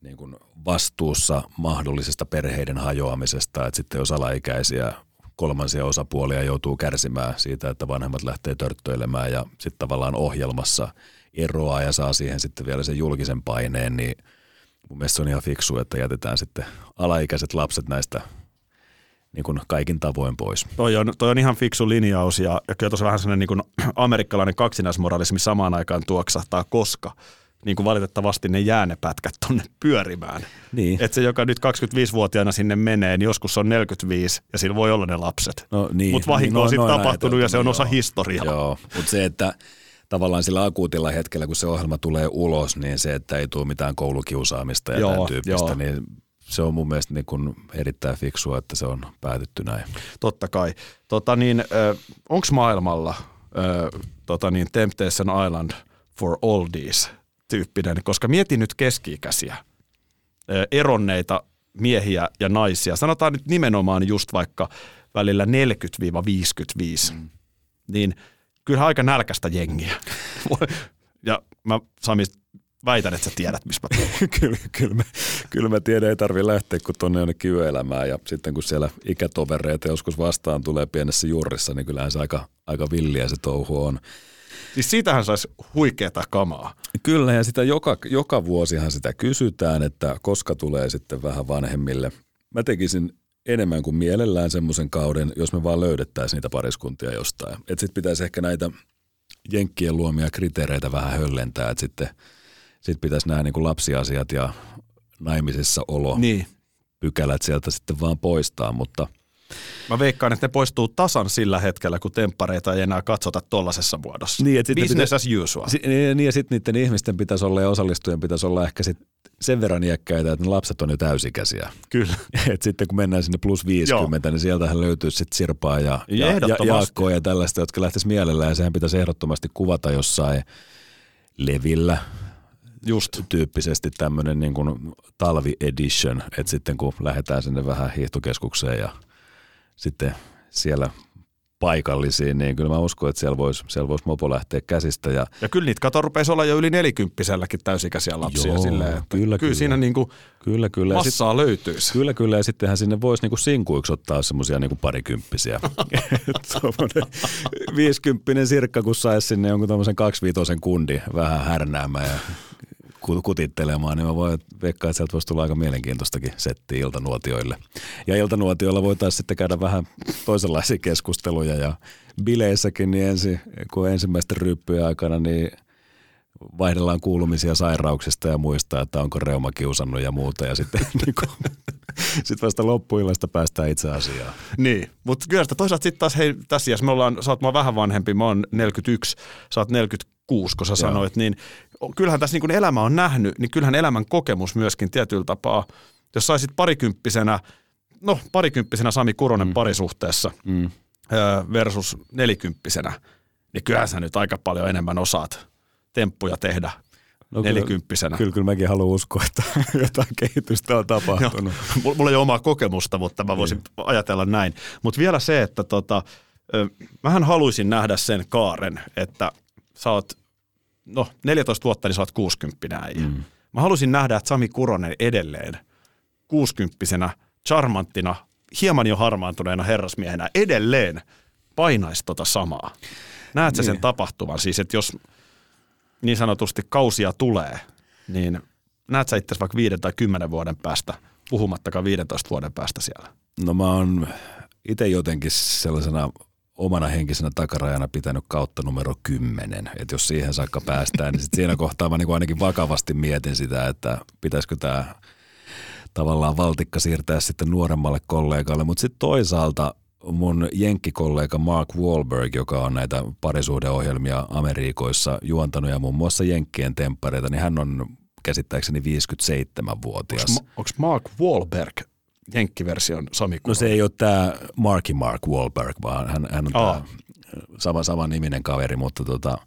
niin kuin vastuussa mahdollisesta perheiden hajoamisesta, että sitten jos alaikäisiä kolmansia osapuolia joutuu kärsimään siitä, että vanhemmat lähtee törttöilemään ja sitten tavallaan ohjelmassa eroaa ja saa siihen sitten vielä sen julkisen paineen, niin mun mielestä se on ihan fiksu, että jätetään sitten alaikäiset lapset näistä niin kuin kaikin tavoin pois. Toi on, toi on ihan fiksu linjaus ja, ja kyllä tuossa vähän sellainen niin kuin amerikkalainen kaksinaismoralismi samaan aikaan tuoksahtaa, koska niin kuin valitettavasti ne jää ne pätkät tonne pyörimään. Niin. Että se, joka nyt 25-vuotiaana sinne menee, niin joskus on 45 ja sillä voi olla ne lapset. No niin. Mutta vahinko niin, on sitten tapahtunut ja se on ajateltu, osa joo. historiaa. Joo, mutta se, että tavallaan sillä akuutilla hetkellä, kun se ohjelma tulee ulos, niin se, että ei tule mitään koulukiusaamista ja Joo, tämän tyyppistä, joo. niin se on mun mielestä niin kuin erittäin fiksua, että se on päätetty näin. Totta kai. Tota niin, onko maailmalla tota niin, Temptation Island for Oldies tyyppinen? Koska mietin nyt keski-ikäisiä, eronneita miehiä ja naisia. Sanotaan nyt nimenomaan just vaikka välillä 40-55. Mm. Niin kyllä aika nälkästä jengiä. ja mä Sami väitän, että sä tiedät, mistä mä kyllä, kyllä, mä, kyllä mä tiedän, ei tarvi lähteä kun tuonne jonnekin yöelämään ja sitten kun siellä ikätovereita joskus vastaan tulee pienessä juurissa, niin kyllähän se aika, aika villiä se touhu on. Siis siitähän saisi huikeeta kamaa. Kyllä, ja sitä joka, joka vuosihan sitä kysytään, että koska tulee sitten vähän vanhemmille. Mä tekisin enemmän kuin mielellään semmoisen kauden, jos me vaan löydettäisiin niitä pariskuntia jostain. Että sitten pitäisi ehkä näitä jenkkien luomia kriteereitä vähän höllentää, että sitten sit pitäisi nämä niin kuin lapsiasiat ja naimisissa olo Niin. pykälät sieltä sitten vaan poistaa, mutta Mä veikkaan, että ne poistuu tasan sillä hetkellä, kun temppareita ei enää katsota tollaisessa muodossa. Niin, että sitten Business pitä- as usual. Si- niin, niin, ja sitten niiden ihmisten pitäisi olla ja osallistujien pitäisi olla ehkä sit sen verran iäkkäitä, että ne lapset on jo täysikäisiä. Kyllä. Et sitten kun mennään sinne plus 50, Joo. niin sieltähän löytyy sitten Sirpaa ja, ja, ja. Jaakkoa ja tällaista, jotka lähtis mielellään. Ja sehän pitäisi ehdottomasti kuvata jossain levillä Just. tyyppisesti tämmöinen niin kuin talvi edition, että sitten kun lähdetään sinne vähän hiihtokeskukseen ja sitten siellä paikallisiin, niin kyllä mä uskon, että siellä voisi siellä vois mopo lähteä käsistä ja Ja kyllä niitä kato rupeisi olla jo yli nelikymppiselläkin täysikäisiä lapsia Joo, silleen, että kyllä, kyllä, kyllä. siinä niinku kyllä, kyllä. Ja sit- massaa löytyisi. Kyllä, kyllä. Ja sittenhän sinne voisi niinku sinkuiksi ottaa semmoisia niinku parikymppisiä. Tuommoinen viisikymppinen sirkka, kun saisi sinne jonkun tämmöisen kaksiviitosen kundi vähän härnäämään ja kutittelemaan, niin mä voin veikkaa, että sieltä voisi tulla aika mielenkiintoistakin settiä iltanuotioille. Ja iltanuotioilla voitaisiin sitten käydä vähän toisenlaisia keskusteluja ja bileissäkin, niin ensi, kun ensimmäisten ryyppyjen aikana, niin vaihdellaan kuulumisia sairauksista ja muista, että onko reuma kiusannut ja muuta. Ja sitten niin kuin, sit vasta loppuillasta päästään itse asiaan. Niin, mutta kyllä sitä toisaalta sitten taas, hei, tässä iässä me ollaan, sä oot mua vähän vanhempi, mä oon 41, sä oot 46, kun sä Joo. sanoit, niin kyllähän tässä niin kun elämä on nähnyt, niin kyllähän elämän kokemus myöskin tietyllä tapaa, jos saisit parikymppisenä, no parikymppisenä Sami Kuronen mm. parisuhteessa Mm. versus nelikymppisenä, niin kyllähän sä nyt aika paljon enemmän osaat temppuja tehdä No nelikymppisenä. Kyllä, kyllä mäkin haluan uskoa, että jotain kehitystä on tapahtunut. Joo, mulla ei ole omaa kokemusta, mutta mä voisin ajatella näin. Mutta vielä se, että tota, mähän haluaisin nähdä sen kaaren, että sä oot, no 14 vuotta, niin sä oot 60 äijä. Mm. Mä halusin nähdä, että Sami Kuronen edelleen 60 charmanttina, hieman jo harmaantuneena herrasmiehenä edelleen painaisi tota samaa. Näet sä sen Niin. tapahtuvan? Siis, että jos niin sanotusti kausia tulee, niin näet sä itse vaikka viiden tai kymmenen vuoden päästä, puhumattakaan 15 vuoden päästä siellä? No mä oon itse jotenkin sellaisena omana henkisenä takarajana pitänyt kautta numero 10. Että jos siihen saakka päästään, niin sit siinä kohtaa mä niin ainakin vakavasti mietin sitä, että pitäisikö tämä tavallaan valtikka siirtää sitten nuoremmalle kollegalle. Mutta sitten toisaalta mun jenkkikollega Mark Wahlberg, joka on näitä parisuhdeohjelmia Amerikoissa juontanut ja muun muassa Jenkkien temppareita, niin hän on käsittääkseni 57-vuotias. Onko Mark Wahlberg jenkkiversion Sami No se ei ole tämä Marky Mark Wahlberg, vaan hän, hän on Aa. tämä sama, sama niminen kaveri, mutta tota,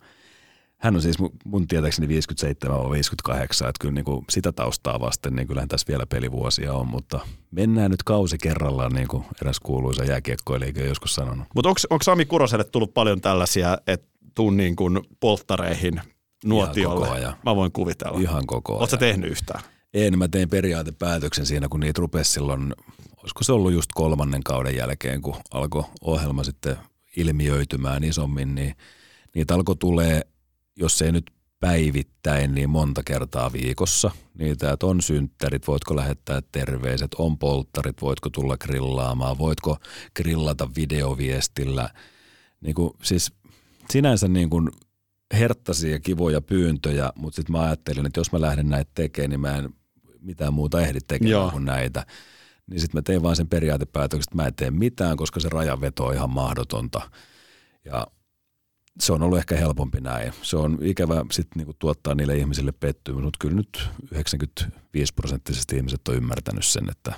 hän on siis mun, tietääkseni 57 vai 58, että kyllä niin kuin sitä taustaa vasten, niin kyllähän tässä vielä pelivuosia on, mutta mennään nyt kausi kerrallaan, niin kuin eräs kuuluisa jääkiekkoilija joskus sanonut. Mutta onko Sami Kuroselle tullut paljon tällaisia, että tuun niin kuin polttareihin nuotiolle? koko ajan. Mä voin kuvitella. Ihan koko Oletko ajan. tehnyt yhtään? En, mä tein periaatepäätöksen siinä, kun niitä rupesi silloin, olisiko se ollut just kolmannen kauden jälkeen, kun alkoi ohjelma sitten ilmiöitymään isommin, niin niitä alkoi tulee, jos ei nyt päivittäin, niin monta kertaa viikossa. Niitä, että on synttärit, voitko lähettää terveiset, on polttarit, voitko tulla grillaamaan, voitko grillata videoviestillä. Niin kuin, siis sinänsä niin kuin herttaisia kivoja pyyntöjä, mutta sitten mä ajattelin, että jos mä lähden näitä tekemään, niin mä en mitään muuta ehdi tekemään Joo. kuin näitä. Niin sitten mä tein vaan sen periaatepäätöksen, että mä en tee mitään, koska se rajanveto on ihan mahdotonta. Ja se on ollut ehkä helpompi näin. Se on ikävä sitten niinku tuottaa niille ihmisille pettymys, mutta kyllä nyt 95 prosenttisesti ihmiset on ymmärtänyt sen, että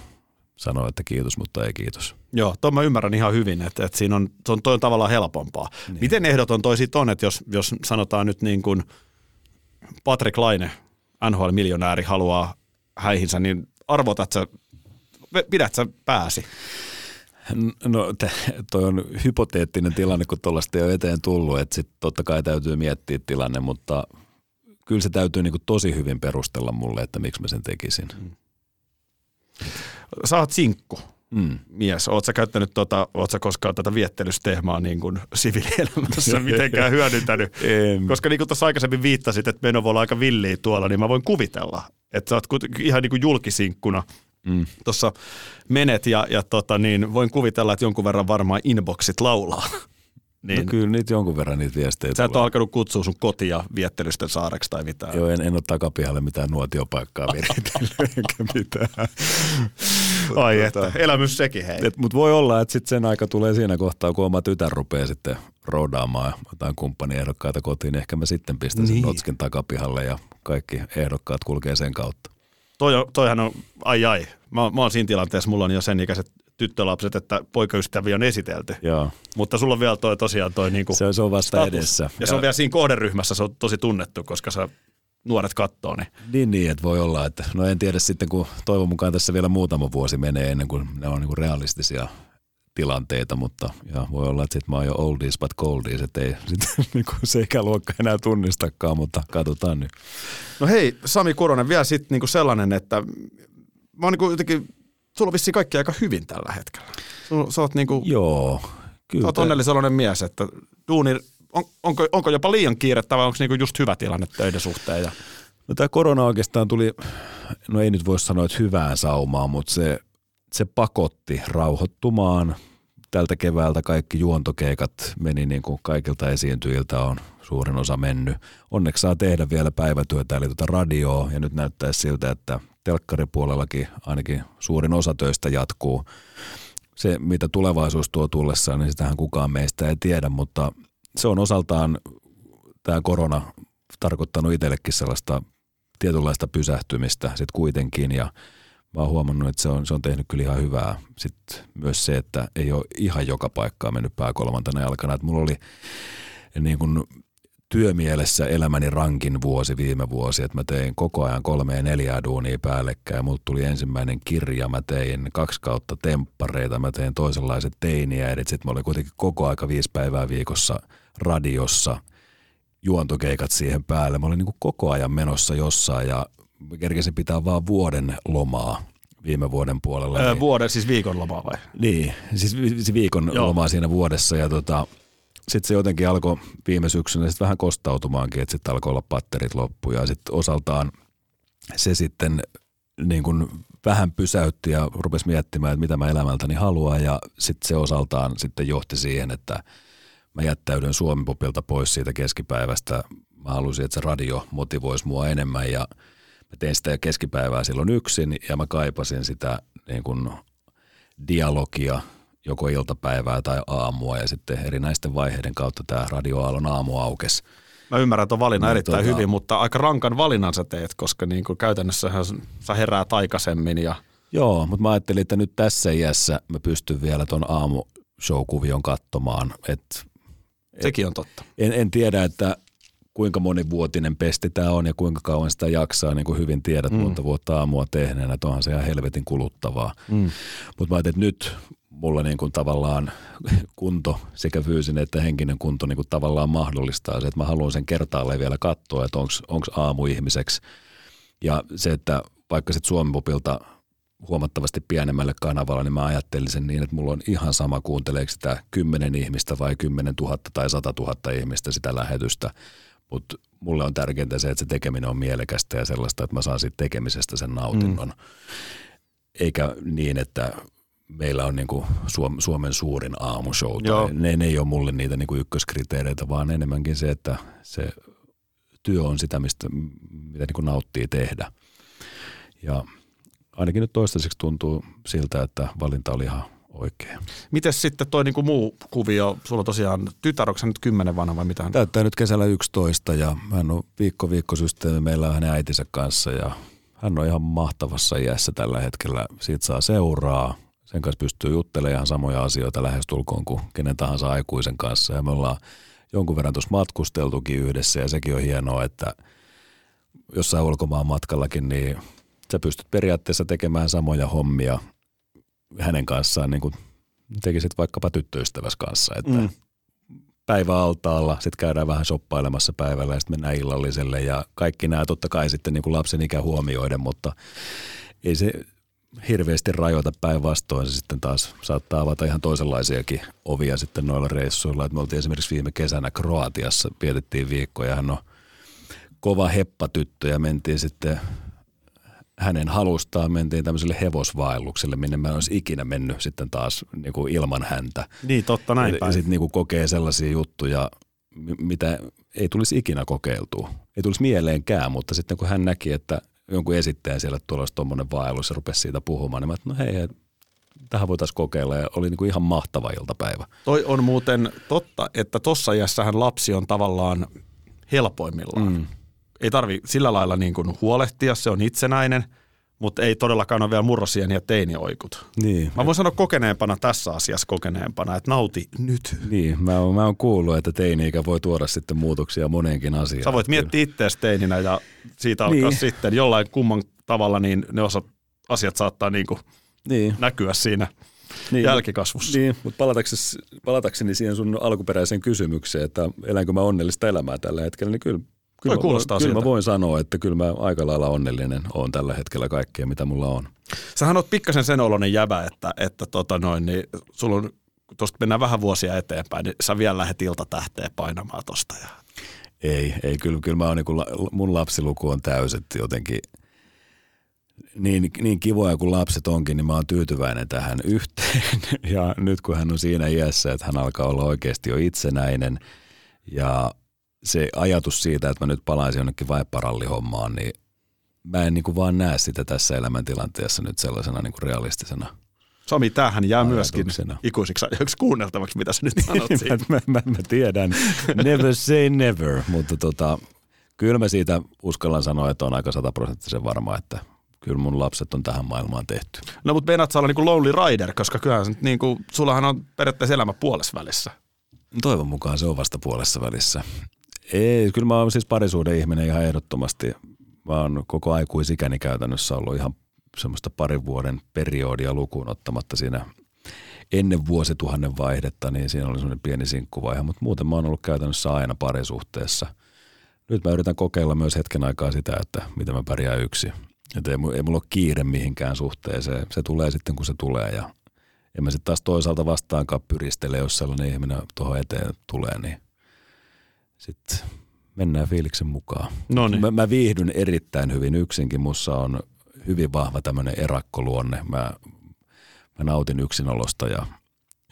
sanoo, että kiitos, mutta ei kiitos. Joo, tuon mä ymmärrän ihan hyvin, että, että siinä on, se on, toi on tavallaan helpompaa. Niin. Miten ehdoton toi sit on, että jos, jos sanotaan nyt niin kuin Patrick Laine, NHL-miljonääri, haluaa häihinsä, niin arvotat sä, pidät sä pääsi? No toi on hypoteettinen tilanne, kun tuollaista ei ole eteen tullut, että sitten totta kai täytyy miettiä tilanne, mutta kyllä se täytyy niinku tosi hyvin perustella mulle, että miksi mä sen tekisin. Sä oot sinkku Mm. mies. Oot sä käyttänyt, tota, oot sä koskaan tätä viettelystehmaa niin kuin siviilielämässä mitenkään hyödyntänyt? Koska niin kuin tuossa aikaisemmin viittasit, että meno voi olla aika villiä tuolla, niin mä voin kuvitella, että sä oot ihan niin kuin julkisinkkuna Mm. tuossa menet ja, ja tota, niin voin kuvitella, että jonkun verran varmaan inboxit laulaa. niin, No kyllä niitä jonkun verran niitä viestejä Sä et ole alkanut kutsua sun kotia viettelysten saareksi tai mitään. Joo, en, en ole takapihalle mitään nuotiopaikkaa viritellyt eikä mitään. Ai Tota, että, elämys sekin hei. Mutta voi olla, että sitten sen aika tulee siinä kohtaa, kun oma tytär rupeaa sitten roudaamaan jotain kumppaniehdokkaita kotiin. Ehkä mä sitten pistän sen Niin. notskin takapihalle ja kaikki ehdokkaat kulkee sen kautta. Toi on, toihan on, ai ai, mä, mä oon siinä tilanteessa, mulla on jo sen ikäiset tyttölapset, että poikaystäviä on esitelty. Joo. Mutta sulla on vielä toi tosiaan toi niinku Se, se on vasta status. edessä. Ja se on vielä siinä kohderyhmässä, se on tosi tunnettu, koska sä nuoret kattoo, niin Niin, niin, että voi olla, että no en tiedä sitten, kun toivon mukaan tässä vielä muutama vuosi menee ennen kuin ne on niin realistisia tilanteita, mutta ja voi olla, että sit mä oon jo oldies but goldies, että ei sit, niin kuin se ikäluokka enää tunnistakaan, mutta katsotaan nyt. No hei, Sami Kuronen, vielä sitten niinku sellainen, että mä oon niinku jotenkin, sulla on vissiin kaikki aika hyvin tällä hetkellä. Sulla, sä oot, niinku, Joo, sä kyllä. oot onnellisoloinen mies, että duuni, on, onko, onko jopa liian kiirettä vai onko niinku just hyvä tilanne töiden suhteen? Ja, No tämä korona oikeastaan tuli, no ei nyt voi sanoa, että hyvään saumaan, mutta se, se pakotti rauhoittumaan. Tältä keväältä kaikki juontokeikat meni niin kuin kaikilta esiintyjiltä on suurin osa mennyt. Onneksi saa tehdä vielä päivätyötä eli tuota radioa ja nyt näyttää siltä, että telkkaripuolellakin ainakin suurin osa töistä jatkuu. Se, mitä tulevaisuus tuo tullessaan, niin sitähän kukaan meistä ei tiedä, mutta se on osaltaan tämä korona tarkoittanut itsellekin sellaista tietynlaista pysähtymistä sitten kuitenkin ja mä oon huomannut, että se on, se on tehnyt kyllä ihan hyvää. Sitten myös se, että ei ole ihan joka paikkaa mennyt pääkolmantena jalkana. Että mulla oli niin kuin työmielessä elämäni rankin vuosi viime vuosi, että mä tein koko ajan kolme ja neljää duunia päällekkäin. Mulla tuli ensimmäinen kirja, mä tein kaksi kautta temppareita, mä tein toisenlaiset teiniäidit. Sitten mä olin kuitenkin koko aika viisi päivää viikossa radiossa – juontokeikat siihen päälle. Mä olin niin koko ajan menossa jossain ja kerkesin pitää vaan vuoden lomaa viime vuoden puolella. Öö, niin, vuoden, siis viikonlomaa vai? niin, siis vi- viikon Joo. lomaa siinä vuodessa ja tota, sitten se jotenkin alkoi viime syksynä sit vähän kostautumaankin, että sitten alkoi olla patterit loppu ja sitten osaltaan se sitten niin kuin vähän pysäytti ja rupesi miettimään, että mitä mä elämältäni haluan ja sitten se osaltaan sitten johti siihen, että mä jättäydyn Suomipopilta pois siitä keskipäivästä. Mä halusin, että se radio motivoisi mua enemmän ja mä tein sitä keskipäivää silloin yksin ja mä kaipasin sitä niin kuin dialogia joko iltapäivää tai aamua ja sitten erinäisten vaiheiden kautta tämä radioaallon aamu aukesi. Mä ymmärrän tuon valinnan No, erittäin tota- hyvin, mutta aika rankan valinnan sä teet, koska niin kuin käytännössähän sä heräät aikaisemmin ja Joo, mutta mä ajattelin, että nyt tässä iässä mä pystyn vielä ton aamushow-kuvion katsomaan. Et sekin on totta. en, en tiedä, että kuinka monivuotinen pesti tämä on ja kuinka kauan sitä jaksaa, niin kuin hyvin tiedät mm. monta vuotta aamua tehneenä, että onhan se ihan helvetin kuluttavaa. Mm. Mutta mä ajattelin, että nyt mulla niin kuin tavallaan kunto, sekä fyysinen että henkinen kunto niin kuin tavallaan mahdollistaa se, että mä haluan sen kertaalleen vielä katsoa, että onko aamu ihmiseksi. Ja se, että vaikka sitten Suomipopilta huomattavasti pienemmälle kanavalla, niin mä ajattelin sen niin, että mulla on ihan sama kuunteleeko sitä 10 ihmistä vai 10 000 tai 100 000 ihmistä sitä lähetystä. Mutta mulle on tärkeintä se, että se tekeminen on mielekästä ja sellaista, että mä saan siitä tekemisestä sen nautinnon. Mm. Eikä niin, että meillä on niinku Suom- Suomen suurin aamushow. Ne, ne ei ole mulle niitä niinku ykköskriteereitä, vaan enemmänkin se, että se työ on sitä, mistä, mitä niinku nauttii tehdä. Ja ainakin nyt toistaiseksi tuntuu siltä, että valinta oli ihan oikein. Miten sitten toi niin kuin muu kuvio, sulla on tosiaan tytär, onko nyt kymmenen vanha vai mitä? Täyttää nyt kesällä 11 ja hän on viikko viikkosysteemi meillä on hänen äitinsä kanssa ja hän on ihan mahtavassa iässä tällä hetkellä. Siitä saa seuraa, sen kanssa pystyy juttelemaan ihan samoja asioita lähestulkoon kuin kenen tahansa aikuisen kanssa ja me ollaan jonkun verran tuossa matkusteltukin yhdessä ja sekin on hienoa, että jossain ulkomaan matkallakin, niin sä pystyt periaatteessa tekemään samoja hommia hänen kanssaan niin kuin tekisit vaikkapa tyttöystäväs kanssa, että Mm. päivä altaalla, sitten käydään vähän shoppailemassa päivällä ja sitten mennään illalliselle ja kaikki nämä totta kai sitten niin kuin lapsen ikä huomioiden, mutta ei se hirveästi rajoita päinvastoin. Se sitten taas saattaa avata ihan toisenlaisiakin ovia sitten noilla reissuilla. Et me oltiin esimerkiksi viime kesänä Kroatiassa, vietettiin viikko ja hän on kova heppatyttö ja mentiin sitten hänen halustaan mentiin tämmöiselle hevosvaellukselle, minne mä en olisi ikinä mennyt sitten taas niin kuin ilman häntä. Niin, totta näin Ja päin. sitten niinku kokee sellaisia juttuja, mi- mitä ei tulisi ikinä kokeiltua. Ei tulisi mieleenkään, mutta sitten kun hän näki, että jonkun esittäjän siellä tulossa tuommoinen vaellus ja rupesi siitä puhumaan, niin mä että no hei, hei, tähän voitaisiin kokeilla ja oli niinku ihan mahtava iltapäivä. Toi on muuten totta, että tossa iässähän lapsi on tavallaan helpoimmillaan. Mm. Ei tarvi sillä lailla niin kuin huolehtia, se on itsenäinen, mutta ei todellakaan ole vielä murrosien ja teinioikut. Niin. Mä voin sanoa kokeneempana tässä asiassa kokeneempana, että nauti nyt. Niin, mä oon, mä oon kuullut, että teini-ikä voi tuoda sitten muutoksia moneenkin asiaan. Sä voit miettiä itseäsi teininä ja siitä alkaa Niin. sitten jollain kumman tavalla, niin ne osa, asiat saattaa niin kuin niin, näkyä siinä niin, jälkikasvussa. Niin, mutta palatakseni, palatakseni siihen sun alkuperäiseen kysymykseen, että elänkö mä onnellista elämää tällä hetkellä, niin kyllä, kyllä, Toi kuulostaa voin, kyllä mä voin sanoa, että kyllä mä aika lailla onnellinen on tällä hetkellä kaikkea, mitä mulla on. Sähän oot pikkasen sen oloinen jäbä, että, että tota noin, niin sulla on, tuosta mennään vähän vuosia eteenpäin, niin sä vielä lähdet iltatähteen painamaan tosta. Ja... Ei, ei kyllä, kyllä mä oon niin kuin, mun lapsiluku on täyset jotenkin niin, niin kivoja kuin lapset onkin, niin mä oon tyytyväinen tähän yhteen. Ja nyt kun hän on siinä iässä, että hän alkaa olla oikeasti jo itsenäinen ja se ajatus siitä, että mä nyt palaisin jonnekin vaipparallihommaan, niin mä en niin kuin vaan näe sitä tässä elämäntilanteessa nyt sellaisena niin kuin realistisena. Sami, tämähän jää myöskin ikuisiksi ajoiksi kuunneltavaksi, mitä sä nyt sanot siitä. mä, mä, mä tiedän, never say never, mutta tota, kyllä mä siitä uskallan sanoa, että on aika sataprosenttisen varma, että kyllä mun lapset on tähän maailmaan tehty. No mutta meinaat sä olla niin kuin Lonely Rider, koska kyllähän niin kuin, sullahan on periaatteessa elämä puolessa välissä. Toivon mukaan se on vasta puolessa välissä. Ei, kyllä mä oon siis parisuuden ihminen ihan ehdottomasti. Mä oon koko aikuisikäni käytännössä ollut ihan semmoista parin vuoden periodia lukuun ottamatta siinä ennen vuosituhannen vaihdetta, niin siinä oli semmoinen pieni sinkkuvaihe, mutta muuten mä oon ollut käytännössä aina parisuhteessa. nyt mä yritän kokeilla myös hetken aikaa sitä, että miten mä pärjään yksin. Että ei, ei mulla ole kiire mihinkään suhteeseen. Se tulee sitten, kun se tulee ja en mä sitten taas toisaalta vastaankaan pyristele, jos sellainen ihminen tuohon eteen tulee, niin sitten mennään fiiliksen mukaan. Noniin. Mä, mä viihdyn erittäin hyvin yksinkin. Mussa on hyvin vahva tämmöinen erakkoluonne. Mä, mä nautin yksinolosta ja,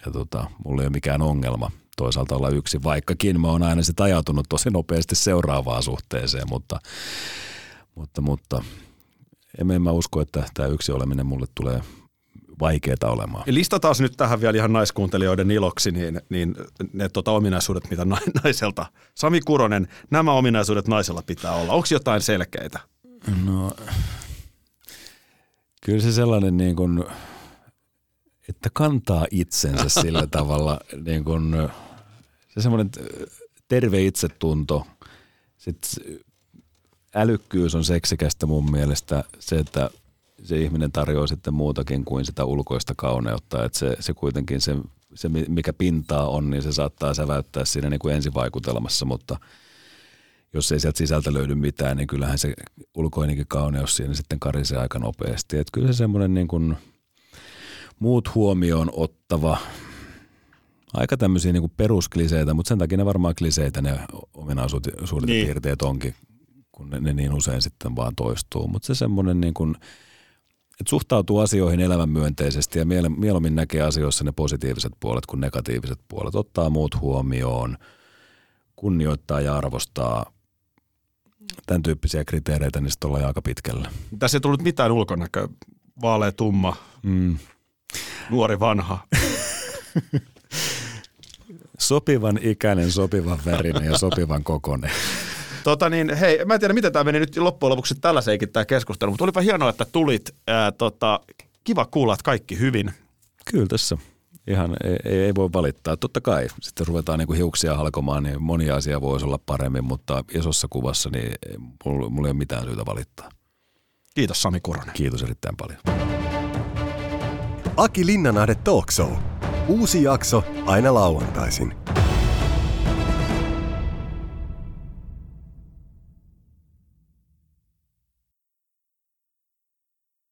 ja tota, mulla ei ole mikään ongelma toisaalta olla yksin, vaikkakin mä oon aina sitten ajautunut tosi nopeasti seuraavaan suhteeseen, mutta, mutta, mutta en mä usko, että tämä yksi oleminen mulle tulee vaikeaa olemaan. Listataan nyt tähän vielä ihan naiskuuntelijoiden iloksi niin, niin ne tota, ominaisuudet, mitä na- naiselta. Sami Kuronen, nämä ominaisuudet naisella pitää olla. Onko jotain selkeitä? No, kyllä se sellainen niin kuin, että kantaa itsensä sillä tavalla, niin kuin, se semmoinen terve itsetunto, sitten älykkyys on seksikästä mun mielestä, se, että se ihminen tarjoaa sitten muutakin kuin sitä ulkoista kauneutta, että se, se kuitenkin se, se, mikä pintaa on, niin se saattaa säväyttää siinä niin kuin ensivaikutelmassa, mutta jos ei sieltä sisältä löydy mitään, niin kyllähän se ulkoinenkin kauneus siinä sitten karisee aika nopeasti. Että kyllä se semmoinen niin kuin muut huomioon ottava, aika tämmöisiä niin kuin peruskliseitä, mutta sen takia ne varmaan kliseitä ne ominaisuudet niin. piirteet onkin, kun ne, ne niin usein sitten vaan toistuu. Mutta se semmoinen niin kuin, että suhtautuu asioihin elämänmyönteisesti ja mieluummin näkee asioissa ne positiiviset puolet kuin negatiiviset puolet. Ottaa muut huomioon, kunnioittaa ja arvostaa tämän tyyppisiä kriteereitä, niin sitten ollaan aika pitkällä. Tässä ei tullut mitään ulkonäköä. Vaalea, tumma, mm. nuori, vanha. sopivan ikäinen, sopivan värinen ja sopivan kokonen. Tota niin, hei, mä en tiedä, miten tämä meni nyt loppujen lopuksi tällaiseenkin tämä keskustelu, mutta olipa hienoa, että tulit. Ää, tota, kiva kuulla, että kaikki hyvin. Kyllä tässä ihan ei, ei voi valittaa. Totta kai sitten ruvetaan niin kuin hiuksia halkomaan, niin moni asia voisi olla paremmin, mutta isossa kuvassa niin mulla, mulla ei ole mitään syytä valittaa. Kiitos Sami Kuronen. Kiitos erittäin paljon. Aki Linnanahde Talk Show. Uusi jakso aina lauantaisin.